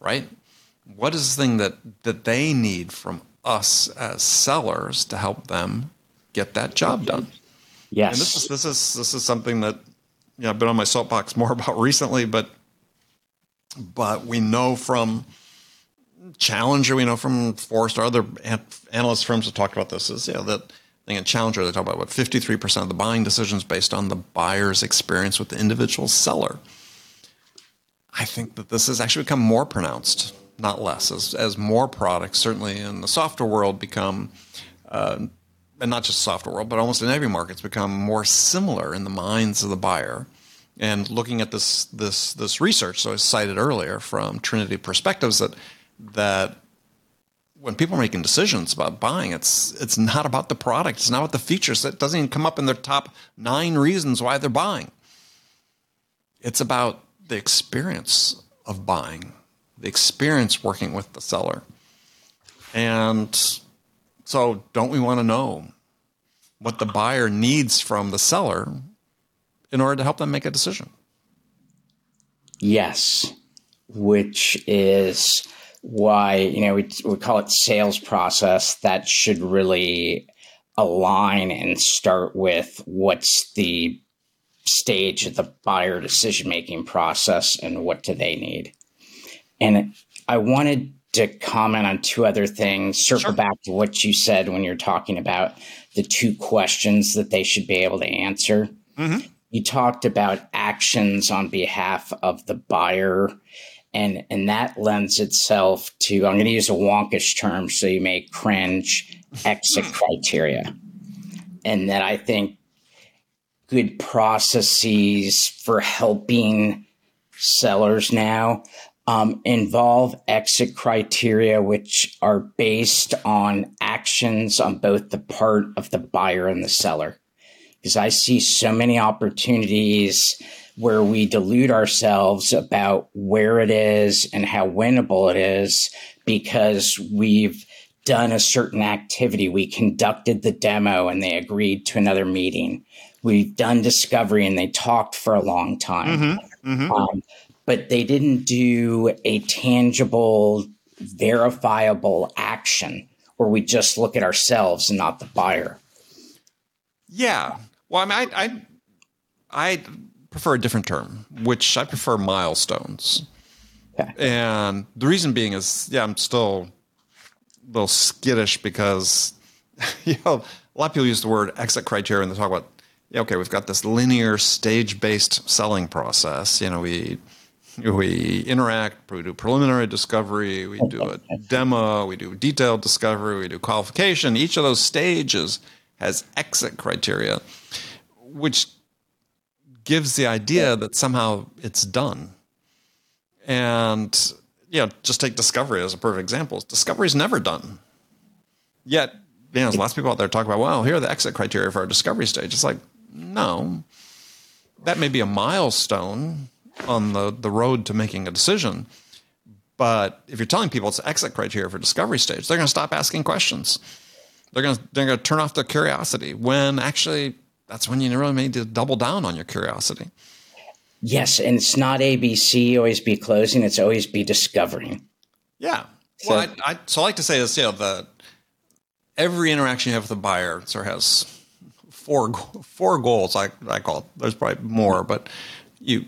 right? What is the thing that, that they need from us as sellers to help them get that job done? Yes. And this is this is this is something that you know, I've been on my soapbox more about recently, but but we know from Challenger, we know from Forrester, other analyst firms have talked about this, is you know, that thing in Challenger, they talk about what 53% of the buying decisions based on the buyer's experience with the individual seller. I think that this has actually become more pronounced, not less, as, as more products, certainly in the software world, become, uh, and not just software world, but almost in every market, it's become more similar in the minds of the buyer. And looking at this this this research, so I cited earlier from Trinity Perspectives, that that when people are making decisions about buying, it's it's not about the product. It's not about the features. That doesn't even come up in their top nine reasons why they're buying. It's about the experience of buying, the experience working with the seller. And so don't we want to know what the buyer needs from the seller in order to help them make a decision? Yes, which is why you know we, we call it sales process that should really align and start with what's the stage of the buyer decision making process and what do they need and i wanted to comment on two other things circle sure. back to what you said when you're talking about the two questions that they should be able to answer mm-hmm. you talked about actions on behalf of the buyer and and that lends itself to I'm going to use a wonkish term, so you may cringe exit criteria, and that I think good processes for helping sellers now um, involve exit criteria which are based on actions on both the part of the buyer and the seller. Because I see so many opportunities where we delude ourselves about where it is and how winnable it is because we've done a certain activity. We conducted the demo and they agreed to another meeting. We've done discovery and they talked for a long time. Mm-hmm. Mm-hmm. Um, but they didn't do a tangible, verifiable action where we just look at ourselves and not the buyer. Yeah. Well, I mean, I, I, I prefer a different term, which I prefer milestones. Okay. And the reason being is, yeah, I'm still a little skittish because, you know, a lot of people use the word exit criteria and they talk about, yeah, okay, we've got this linear stage based selling process. You know, we we interact, we do preliminary discovery, we do a demo, we do detailed discovery, we do qualification. Each of those stages has exit criteria, which gives the idea that somehow it's done. And you know, just take discovery as a perfect example. Discovery is never done. Yet, you know, there's lots of people out there talk about, well, here are the exit criteria for our discovery stage. It's like, no, that may be a milestone on the, the road to making a decision. But if you're telling people it's exit criteria for discovery stage, they're going to stop asking questions. They're going to they're going to turn off their curiosity when actually that's when you really need to double down on your curiosity. Yes, and it's not ABC always be closing; it's always be discovering. Yeah. So, well, I, I, so I like to say this. You know, the every interaction you have with a buyer sort of has four four goals. I I call it. There's probably more, but you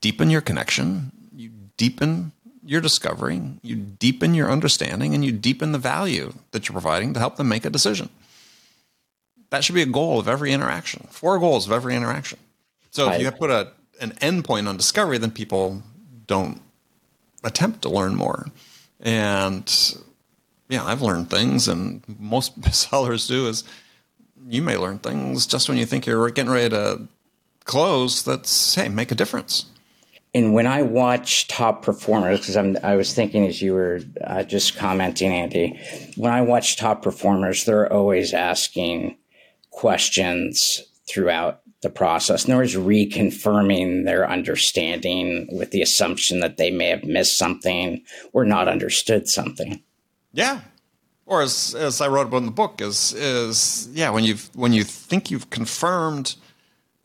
deepen your connection, you deepen your discovery, you deepen your understanding, and you deepen the value that you're providing to help them make a decision. That should be a goal of every interaction. Four goals of every interaction. So if you put a an endpoint on discovery, then people don't attempt to learn more. And yeah, I've learned things, and most sellers do. Is you may learn things just when you think you're getting ready to close. That's hey, make a difference. And when I watch top performers, because I was thinking as you were uh, just commenting, Andy, when I watch top performers, they're always asking questions throughout the process, nor is reconfirming their understanding with the assumption that they may have missed something or not understood something. Yeah. Or as, as I wrote about in the book, is is yeah, when you've, when you think you've confirmed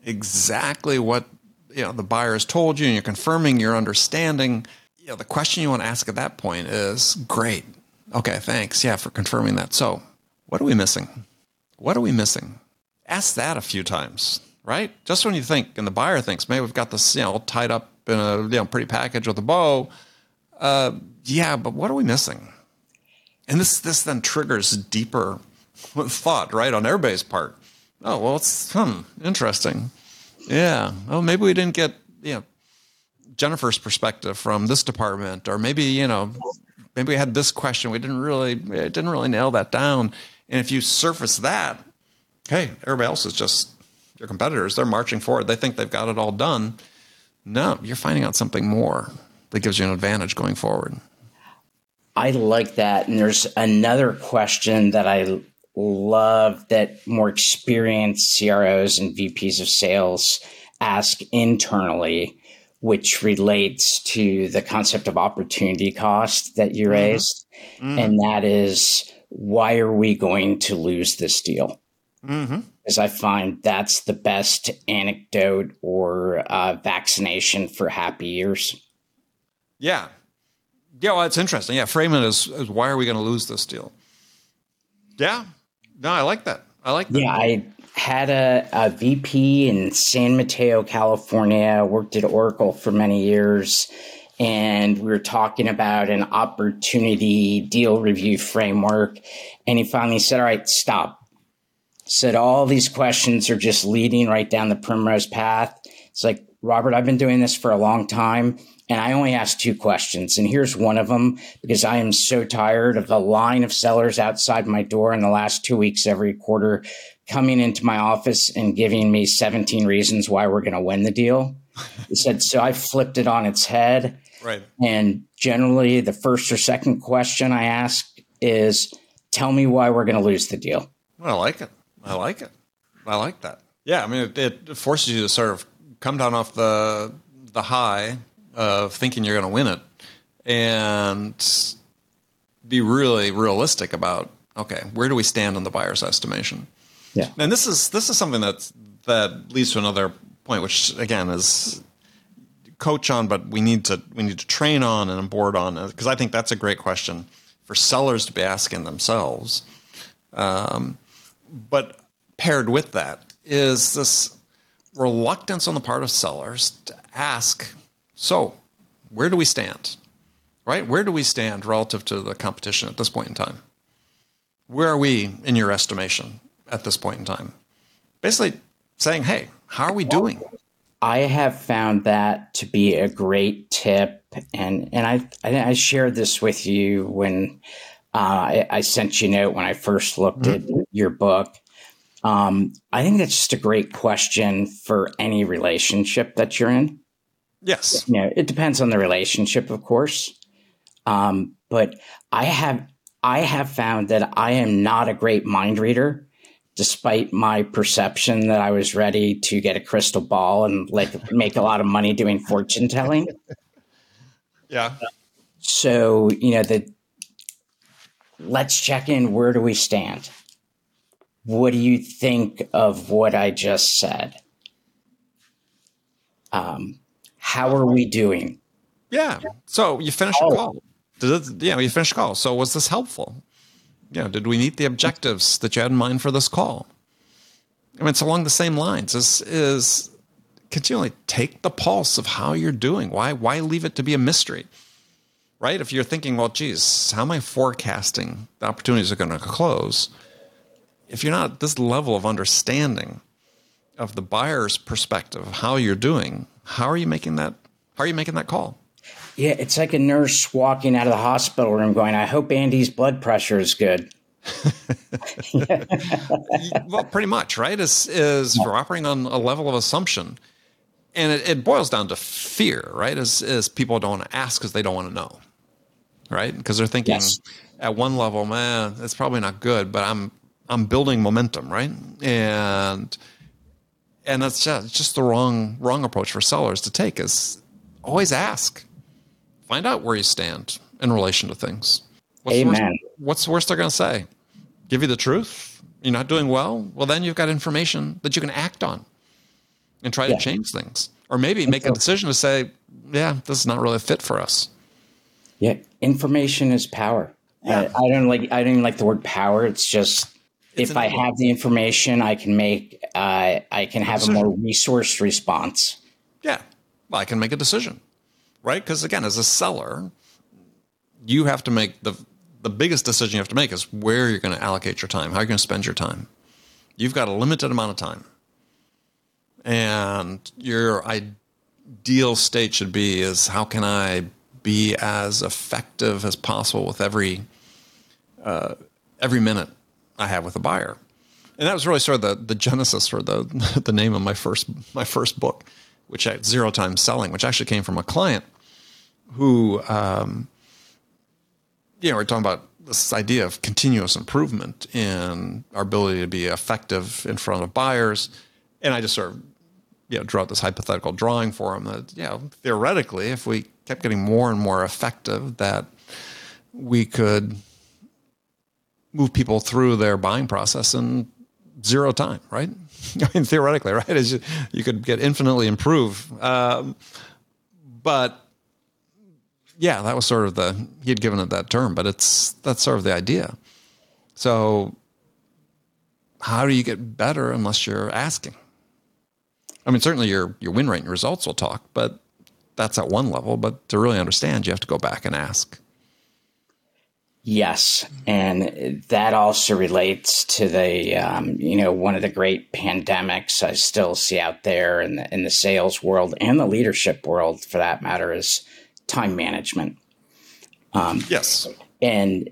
exactly what you know the buyer has told you and you're confirming your understanding, you know, the question you want to ask at that point is great. Okay, thanks. Yeah, for confirming that. So what are we missing? What are we missing? ask that a few times, right? Just when you think, and the buyer thinks, maybe we've got this, you know, tied up in a you know pretty package with a bow. Uh, yeah, but what are we missing? And this this then triggers deeper thought, right, on everybody's part. Oh well, it's hmm interesting. Yeah. Oh, maybe we didn't get you know Jennifer's perspective from this department, or maybe you know maybe we had this question we didn't really didn't really nail that down. And if you surface that, hey, everybody else is just your competitors. They're marching forward. They think they've got it all done. No, you're finding out something more that gives you an advantage going forward. I like that. And there's another question that I love that more experienced CROs and VPs of sales ask internally, which relates to the concept of opportunity cost that you mm-hmm. raised. Mm-hmm. And that is why are we going to lose this deal? Mm-hmm. Because I find that's the best anecdote or uh, vaccination for happy ears. Yeah. Yeah, well, it's interesting. Yeah, frame it as, as why are we going to lose this deal? Yeah, no, I like that. I like that. Yeah, I had a, a VP in San Mateo, California, worked at Oracle for many years, and we were talking about an opportunity deal review framework. And he finally said, All right, stop. Said, All these questions are just leading right down the primrose path. It's like, Robert, I've been doing this for a long time. And I only ask two questions. And here's one of them because I am so tired of the line of sellers outside my door in the last two weeks every quarter coming into my office and giving me 17 reasons why we're going to win the deal. He said, so I flipped it on its head. Right. And generally, the first or second question I ask is, tell me why we're going to lose the deal. I like it. I like it. I like that. Yeah. I mean, it, it forces you to sort of come down off the, the high of thinking you're going to win it and be really realistic about okay where do we stand on the buyer's estimation yeah and this is this is something that that leads to another point which again is coach on but we need to we need to train on and board on because i think that's a great question for sellers to be asking themselves um, but paired with that is this reluctance on the part of sellers to ask so, where do we stand? Right? Where do we stand relative to the competition at this point in time? Where are we in your estimation at this point in time? Basically saying, hey, how are we doing? I have found that to be a great tip, and and I I, shared this with you when uh, I, I, sent you a note when I first looked mm-hmm. at your book. Um, I think that's just a great question for any relationship that you're in. Yes. You know, it depends on the relationship, of course. Um, but I have I have found that I am not a great mind reader, despite my perception that I was ready to get a crystal ball and like make a lot of money doing fortune telling. Yeah. So, you know, the let's check in. Where do we stand? What do you think of what I just said? Um, how are we doing? Yeah. So you finish oh. a call. Did it, you know, you finish a call. So was this helpful? You know, did we meet the objectives that you had in mind for this call? I mean, it's along the same lines. Is is continually take the pulse of how you're doing. Why why leave it to be a mystery? Right? If you're thinking, well, geez, how am I forecasting the opportunities are going to close? If you're not at this level of understanding of the buyer's perspective of how you're doing, how are you making that? How are you making that call? Yeah, it's like a nurse walking out of the hospital room going, I hope Andy's blood pressure is good. well, pretty much, right? Is is we're operating on a level of assumption, and it, it boils down to fear, right? Is is people don't want to ask because they don't want to know, right? Because they're thinking yes. at one level, man, it's probably not good, but I'm I'm building momentum, right? And and that's just, just the wrong wrong approach for sellers to take is always ask find out where you stand in relation to things. What's Amen. The worst, what's the worst they're going to say? Give you the truth? You're not doing well? Well then you've got information that you can act on and try yeah. to change things. Or maybe make a decision to say yeah this is not really a fit for us. Yeah information is power. Yeah. I, I don't like i don't even like the word power. It's just it's if I have the information, I can make uh, I can have a more resourced response. Yeah, well, I can make a decision, right? Because again, as a seller, you have to make the the biggest decision you have to make is where you're going to allocate your time, how you're going to spend your time. You've got a limited amount of time, and your ideal state should be is how can I be as effective as possible with every uh, every minute I have with a buyer. And that was really sort of the, the genesis or the, the name of my first, my first book, which had zero time selling, which actually came from a client who, um, you know, we're talking about this idea of continuous improvement in our ability to be effective in front of buyers. And I just sort of, you know, drew out this hypothetical drawing for him that, you know, theoretically, if we kept getting more and more effective, that we could move people through their buying process in zero time, right? I mean, theoretically, right? As you, could get infinitely improve, um, but yeah, that was sort of the he had given it that term, but it's that's sort of the idea. So, how do you get better unless you're asking? I mean, certainly your your win rate and results will talk, but that's at one level. But to really understand, you have to go back and ask. Yes, and that also relates to the um, you know one of the great pandemics I still see out there in the in the sales world and the leadership world for that matter is time management. Um, yes, and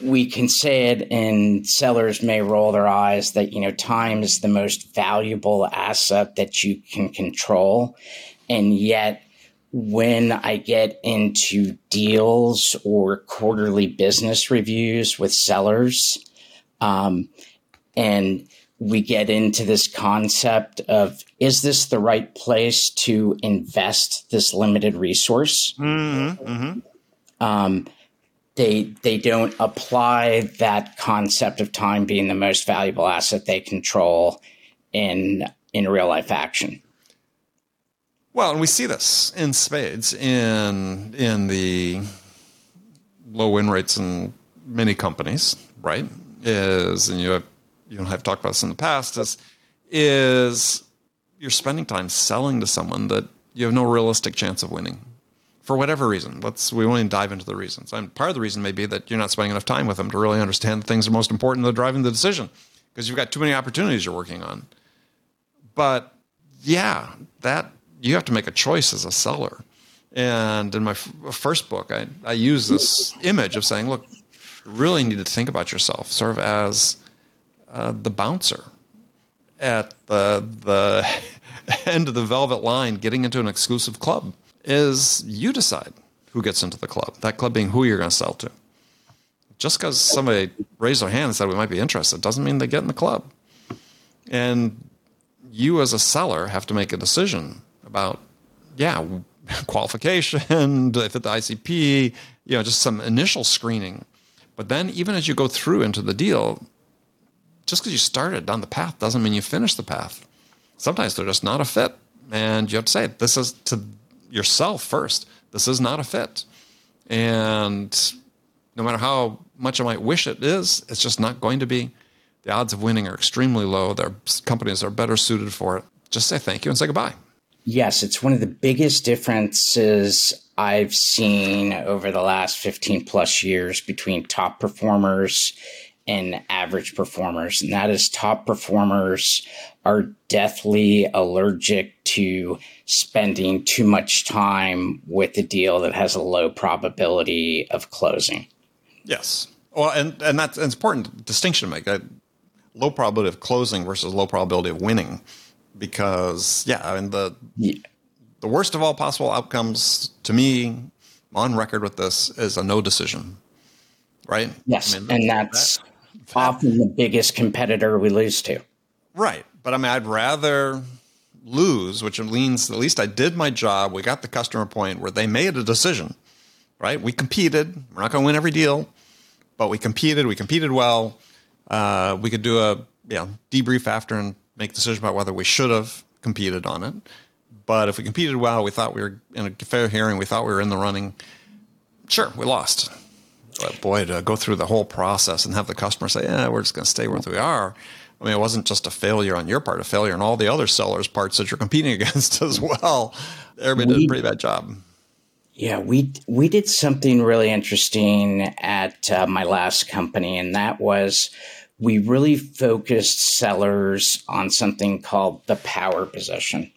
we can say it, and sellers may roll their eyes that you know time is the most valuable asset that you can control, and yet when I get into deals or quarterly business reviews with sellers, um, and we get into this concept of is this the right place to invest this limited resource? Mm-hmm, mm-hmm. Um, they they don't apply that concept of time being the most valuable asset they control in in real life action. Well, and we see this in spades in in the low win rates in many companies, right? Is and you have you and I have talked about this in the past is is you're spending time selling to someone that you have no realistic chance of winning for whatever reason. Let's we won't even dive into the reasons. And part of the reason may be that you're not spending enough time with them to really understand the things that are most important that are driving the decision because you've got too many opportunities you're working on. But yeah, that you have to make a choice as a seller. And in my f- first book, I, I use this image of saying, look, you really need to think about yourself sort of as uh, the bouncer at the, the end of the velvet line getting into an exclusive club is you decide who gets into the club, that club being who you're going to sell to. Just because somebody raised their hand and said we might be interested doesn't mean they get in the club. And you as a seller have to make a decision about, yeah, qualification, if fit the ICP, you know, just some initial screening. But then even as you go through into the deal, just because you started down the path doesn't mean you finish the path. Sometimes they're just not a fit. And you have to say, this is to yourself first. This is not a fit. And no matter how much I might wish it is, it's just not going to be. The odds of winning are extremely low. There are companies are better suited for it. Just say thank you and say goodbye. Yes, it's one of the biggest differences I've seen over the last 15 plus years between top performers and average performers. And that is top performers are deathly allergic to spending too much time with a deal that has a low probability of closing. Yes. Well, and, and that's an important distinction to make. Low probability of closing versus low probability of winning because yeah, I mean the yeah. the worst of all possible outcomes to me on record with this is a no decision, right? Yes, I mean, and that's that, often the biggest competitor we lose to. Right, but I mean, I'd rather lose, which means at least I did my job. We got the customer point where they made a decision, right? We competed. We're not going to win every deal, but we competed. We competed well. Uh, we could do a you know, debrief after and make a decision about whether we should have competed on it. But if we competed well, we thought we were in a fair hearing, we thought we were in the running. Sure, we lost. But boy, to go through the whole process and have the customer say, "Yeah, we're just going to stay where we are." I mean, it wasn't just a failure on your part, a failure on all the other sellers' parts that you're competing against as well. Everybody we, did a pretty bad job. Yeah, we we did something really interesting at uh, my last company, and that was we really focused sellers on something called the power position.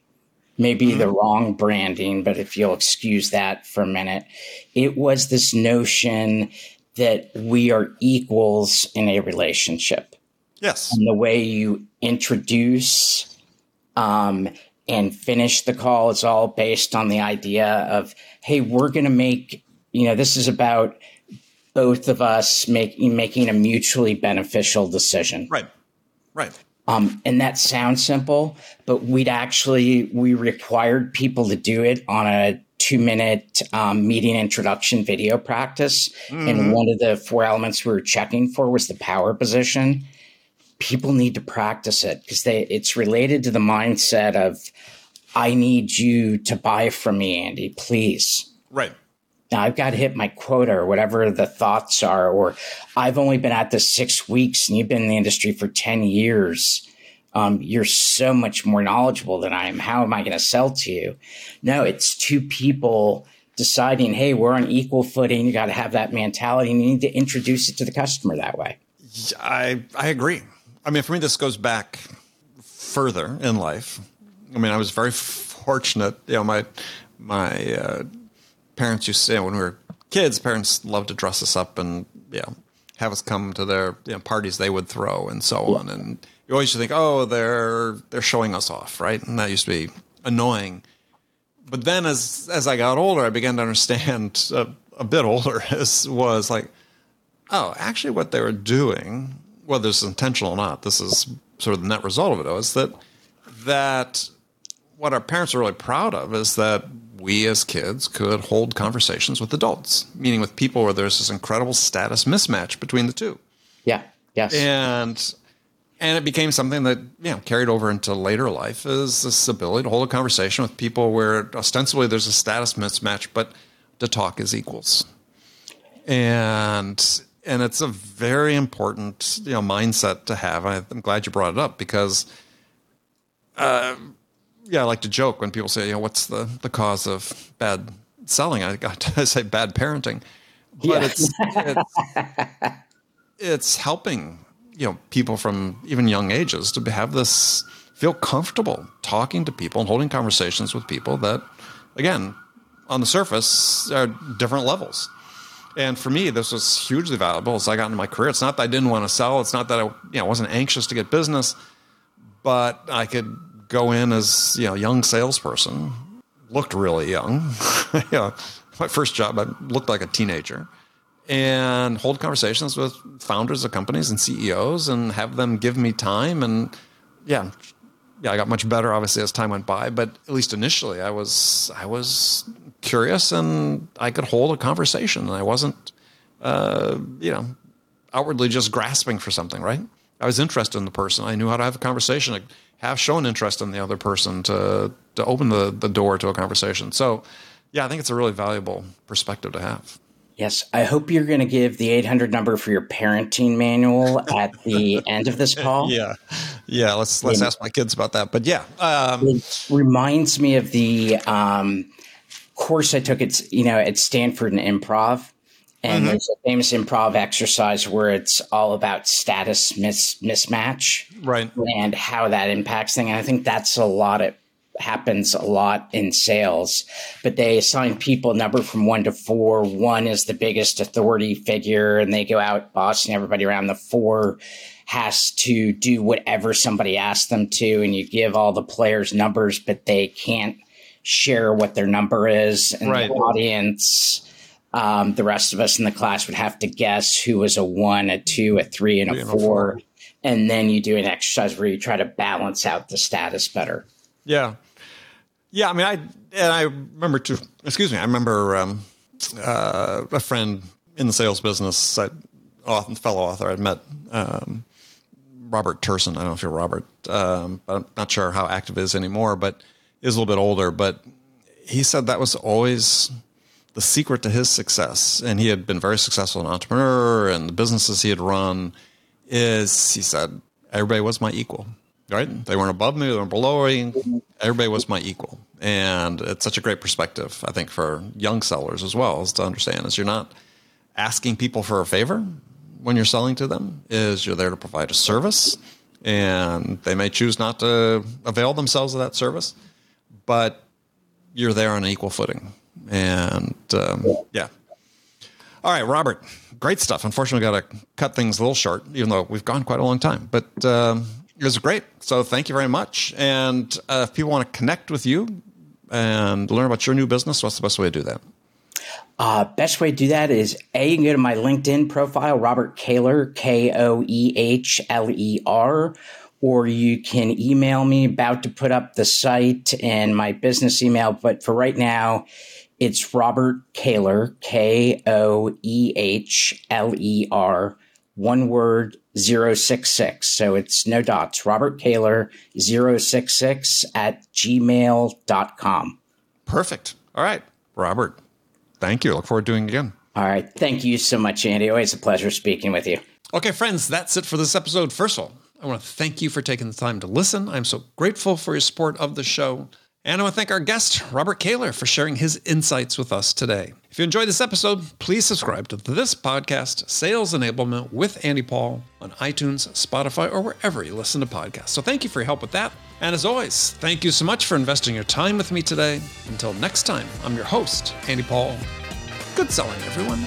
Maybe mm-hmm. the wrong branding, but if you'll excuse that for a minute, it was this notion that we are equals in a relationship. Yes. And the way you introduce um, and finish the call is all based on the idea of, hey, we're going to make, you know, this is about both of us making making a mutually beneficial decision. Right. Right. Um, and that sounds simple, but we'd actually we required people to do it on a two minute um, meeting introduction video practice. Mm-hmm. And one of the four elements we were checking for was the power position. People need to practice it because they it's related to the mindset of I need you to buy from me, Andy, please. Right. I've got to hit my quota or whatever the thoughts are, or I've only been at this six weeks and you've been in the industry for 10 years. Um, you're so much more knowledgeable than I am. How am I going to sell to you? No, it's two people deciding, hey, we're on equal footing. You got to have that mentality and you need to introduce it to the customer that way. I, I agree. I mean, for me, this goes back further in life. I mean, I was very fortunate. You know, my my uh, parents used to say when we were kids, parents loved to dress us up and you know have us come to their you know, parties they would throw and so yeah. on. And you always think, oh, they're they're showing us off, right? And that used to be annoying. But then, as as I got older, I began to understand a, a bit older as was like, oh, actually, what they were doing, whether it's intentional or not, this is sort of the net result of it, is that that what our parents are really proud of is that we as kids could hold conversations with adults, meaning with people where there's this incredible status mismatch between the two. Yeah. Yes. And and it became something that you know carried over into later life is this ability to hold a conversation with people where ostensibly there's a status mismatch, but to talk as equals. And and it's a very important you know mindset to have. I'm glad you brought it up because. Uh, yeah, I like to joke when people say, you know, what's the, the cause of bad selling? I got to say bad parenting, but it's, it's, it's helping, you know, people from even young ages to have this feel comfortable talking to people and holding conversations with people that, again, on the surface are different levels. And for me, this was hugely valuable as I got into my career. It's not that I didn't want to sell. It's not that I you know, wasn't anxious to get business, but I could go in as you know young salesperson, looked really young. yeah, my first job, I looked like a teenager, and hold conversations with founders of companies and CEOs, and have them give me time. And yeah, yeah, I got much better obviously as time went by, but at least initially, I was I was curious and I could hold a conversation, and I wasn't, uh, you know, outwardly just grasping for something, right? I was interested in the person. I knew how to have a conversation I have shown interest in the other person to to open the, the door to a conversation. So, yeah, I think it's a really valuable perspective to have. Yes, I hope you're going to give the 800 number for your parenting manual at the end of this call. Yeah, yeah. Let's let's ask my kids about that. But yeah, um, it reminds me of the um, course I took at you know at Stanford in improv, and mm-hmm. there's a famous improv exercise where it's all about status mis- mismatch, right? And how that impacts things. And I think that's a lot. It happens a lot in sales. But they assign people a number from one to four. One is the biggest authority figure, and they go out bossing everybody around. The four has to do whatever somebody asks them to, and you give all the players numbers, but they can't share what their number is, and right. the audience um, the rest of us in the class would have to guess who was a one, a two, a three, and a, four, four. And then you do an exercise where you try to balance out the status better. Yeah. Yeah. I mean, I, and I remember too, excuse me, I remember um, uh, a friend in the sales business, a fellow author I'd met, um, Robert Terson. I don't know if you're Robert, um, but I'm not sure how active is anymore, but is a little bit older. But he said that was always the secret to his success, and he had been very successful an entrepreneur and the businesses he had run, is he said, everybody was my equal. Right? They weren't above me, they weren't below me. Everybody was my equal. And it's such a great perspective, I think, for young sellers as well, is to understand is you're not asking people for a favor when you're selling to them, is you're there to provide a service. And they may choose not to avail themselves of that service, but you're there on an equal footing and um, yeah. All right, Robert, great stuff. Unfortunately, got to cut things a little short, even though we've gone quite a long time. But um, it was great. So thank you very much. And uh, if people want to connect with you and learn about your new business, what's the best way to do that? Uh, best way to do that is A, you can go to my LinkedIn profile, Robert Koehler, K O E H L E R, or you can email me about to put up the site and my business email. But for right now, it's Robert Koehler, K O E H L E R, one word, 066. So it's no dots. Robert Koehler, 066 at gmail.com. Perfect. All right, Robert. Thank you. Look forward to doing it again. All right. Thank you so much, Andy. Always a pleasure speaking with you. Okay, friends, that's it for this episode. First of all, I want to thank you for taking the time to listen. I'm so grateful for your support of the show. And I want to thank our guest, Robert Koehler, for sharing his insights with us today. If you enjoyed this episode, please subscribe to this podcast, Sales Enablement with Andy Paul, on iTunes, Spotify, or wherever you listen to podcasts. So thank you for your help with that. And as always, thank you so much for investing your time with me today. Until next time, I'm your host, Andy Paul. Good selling, everyone.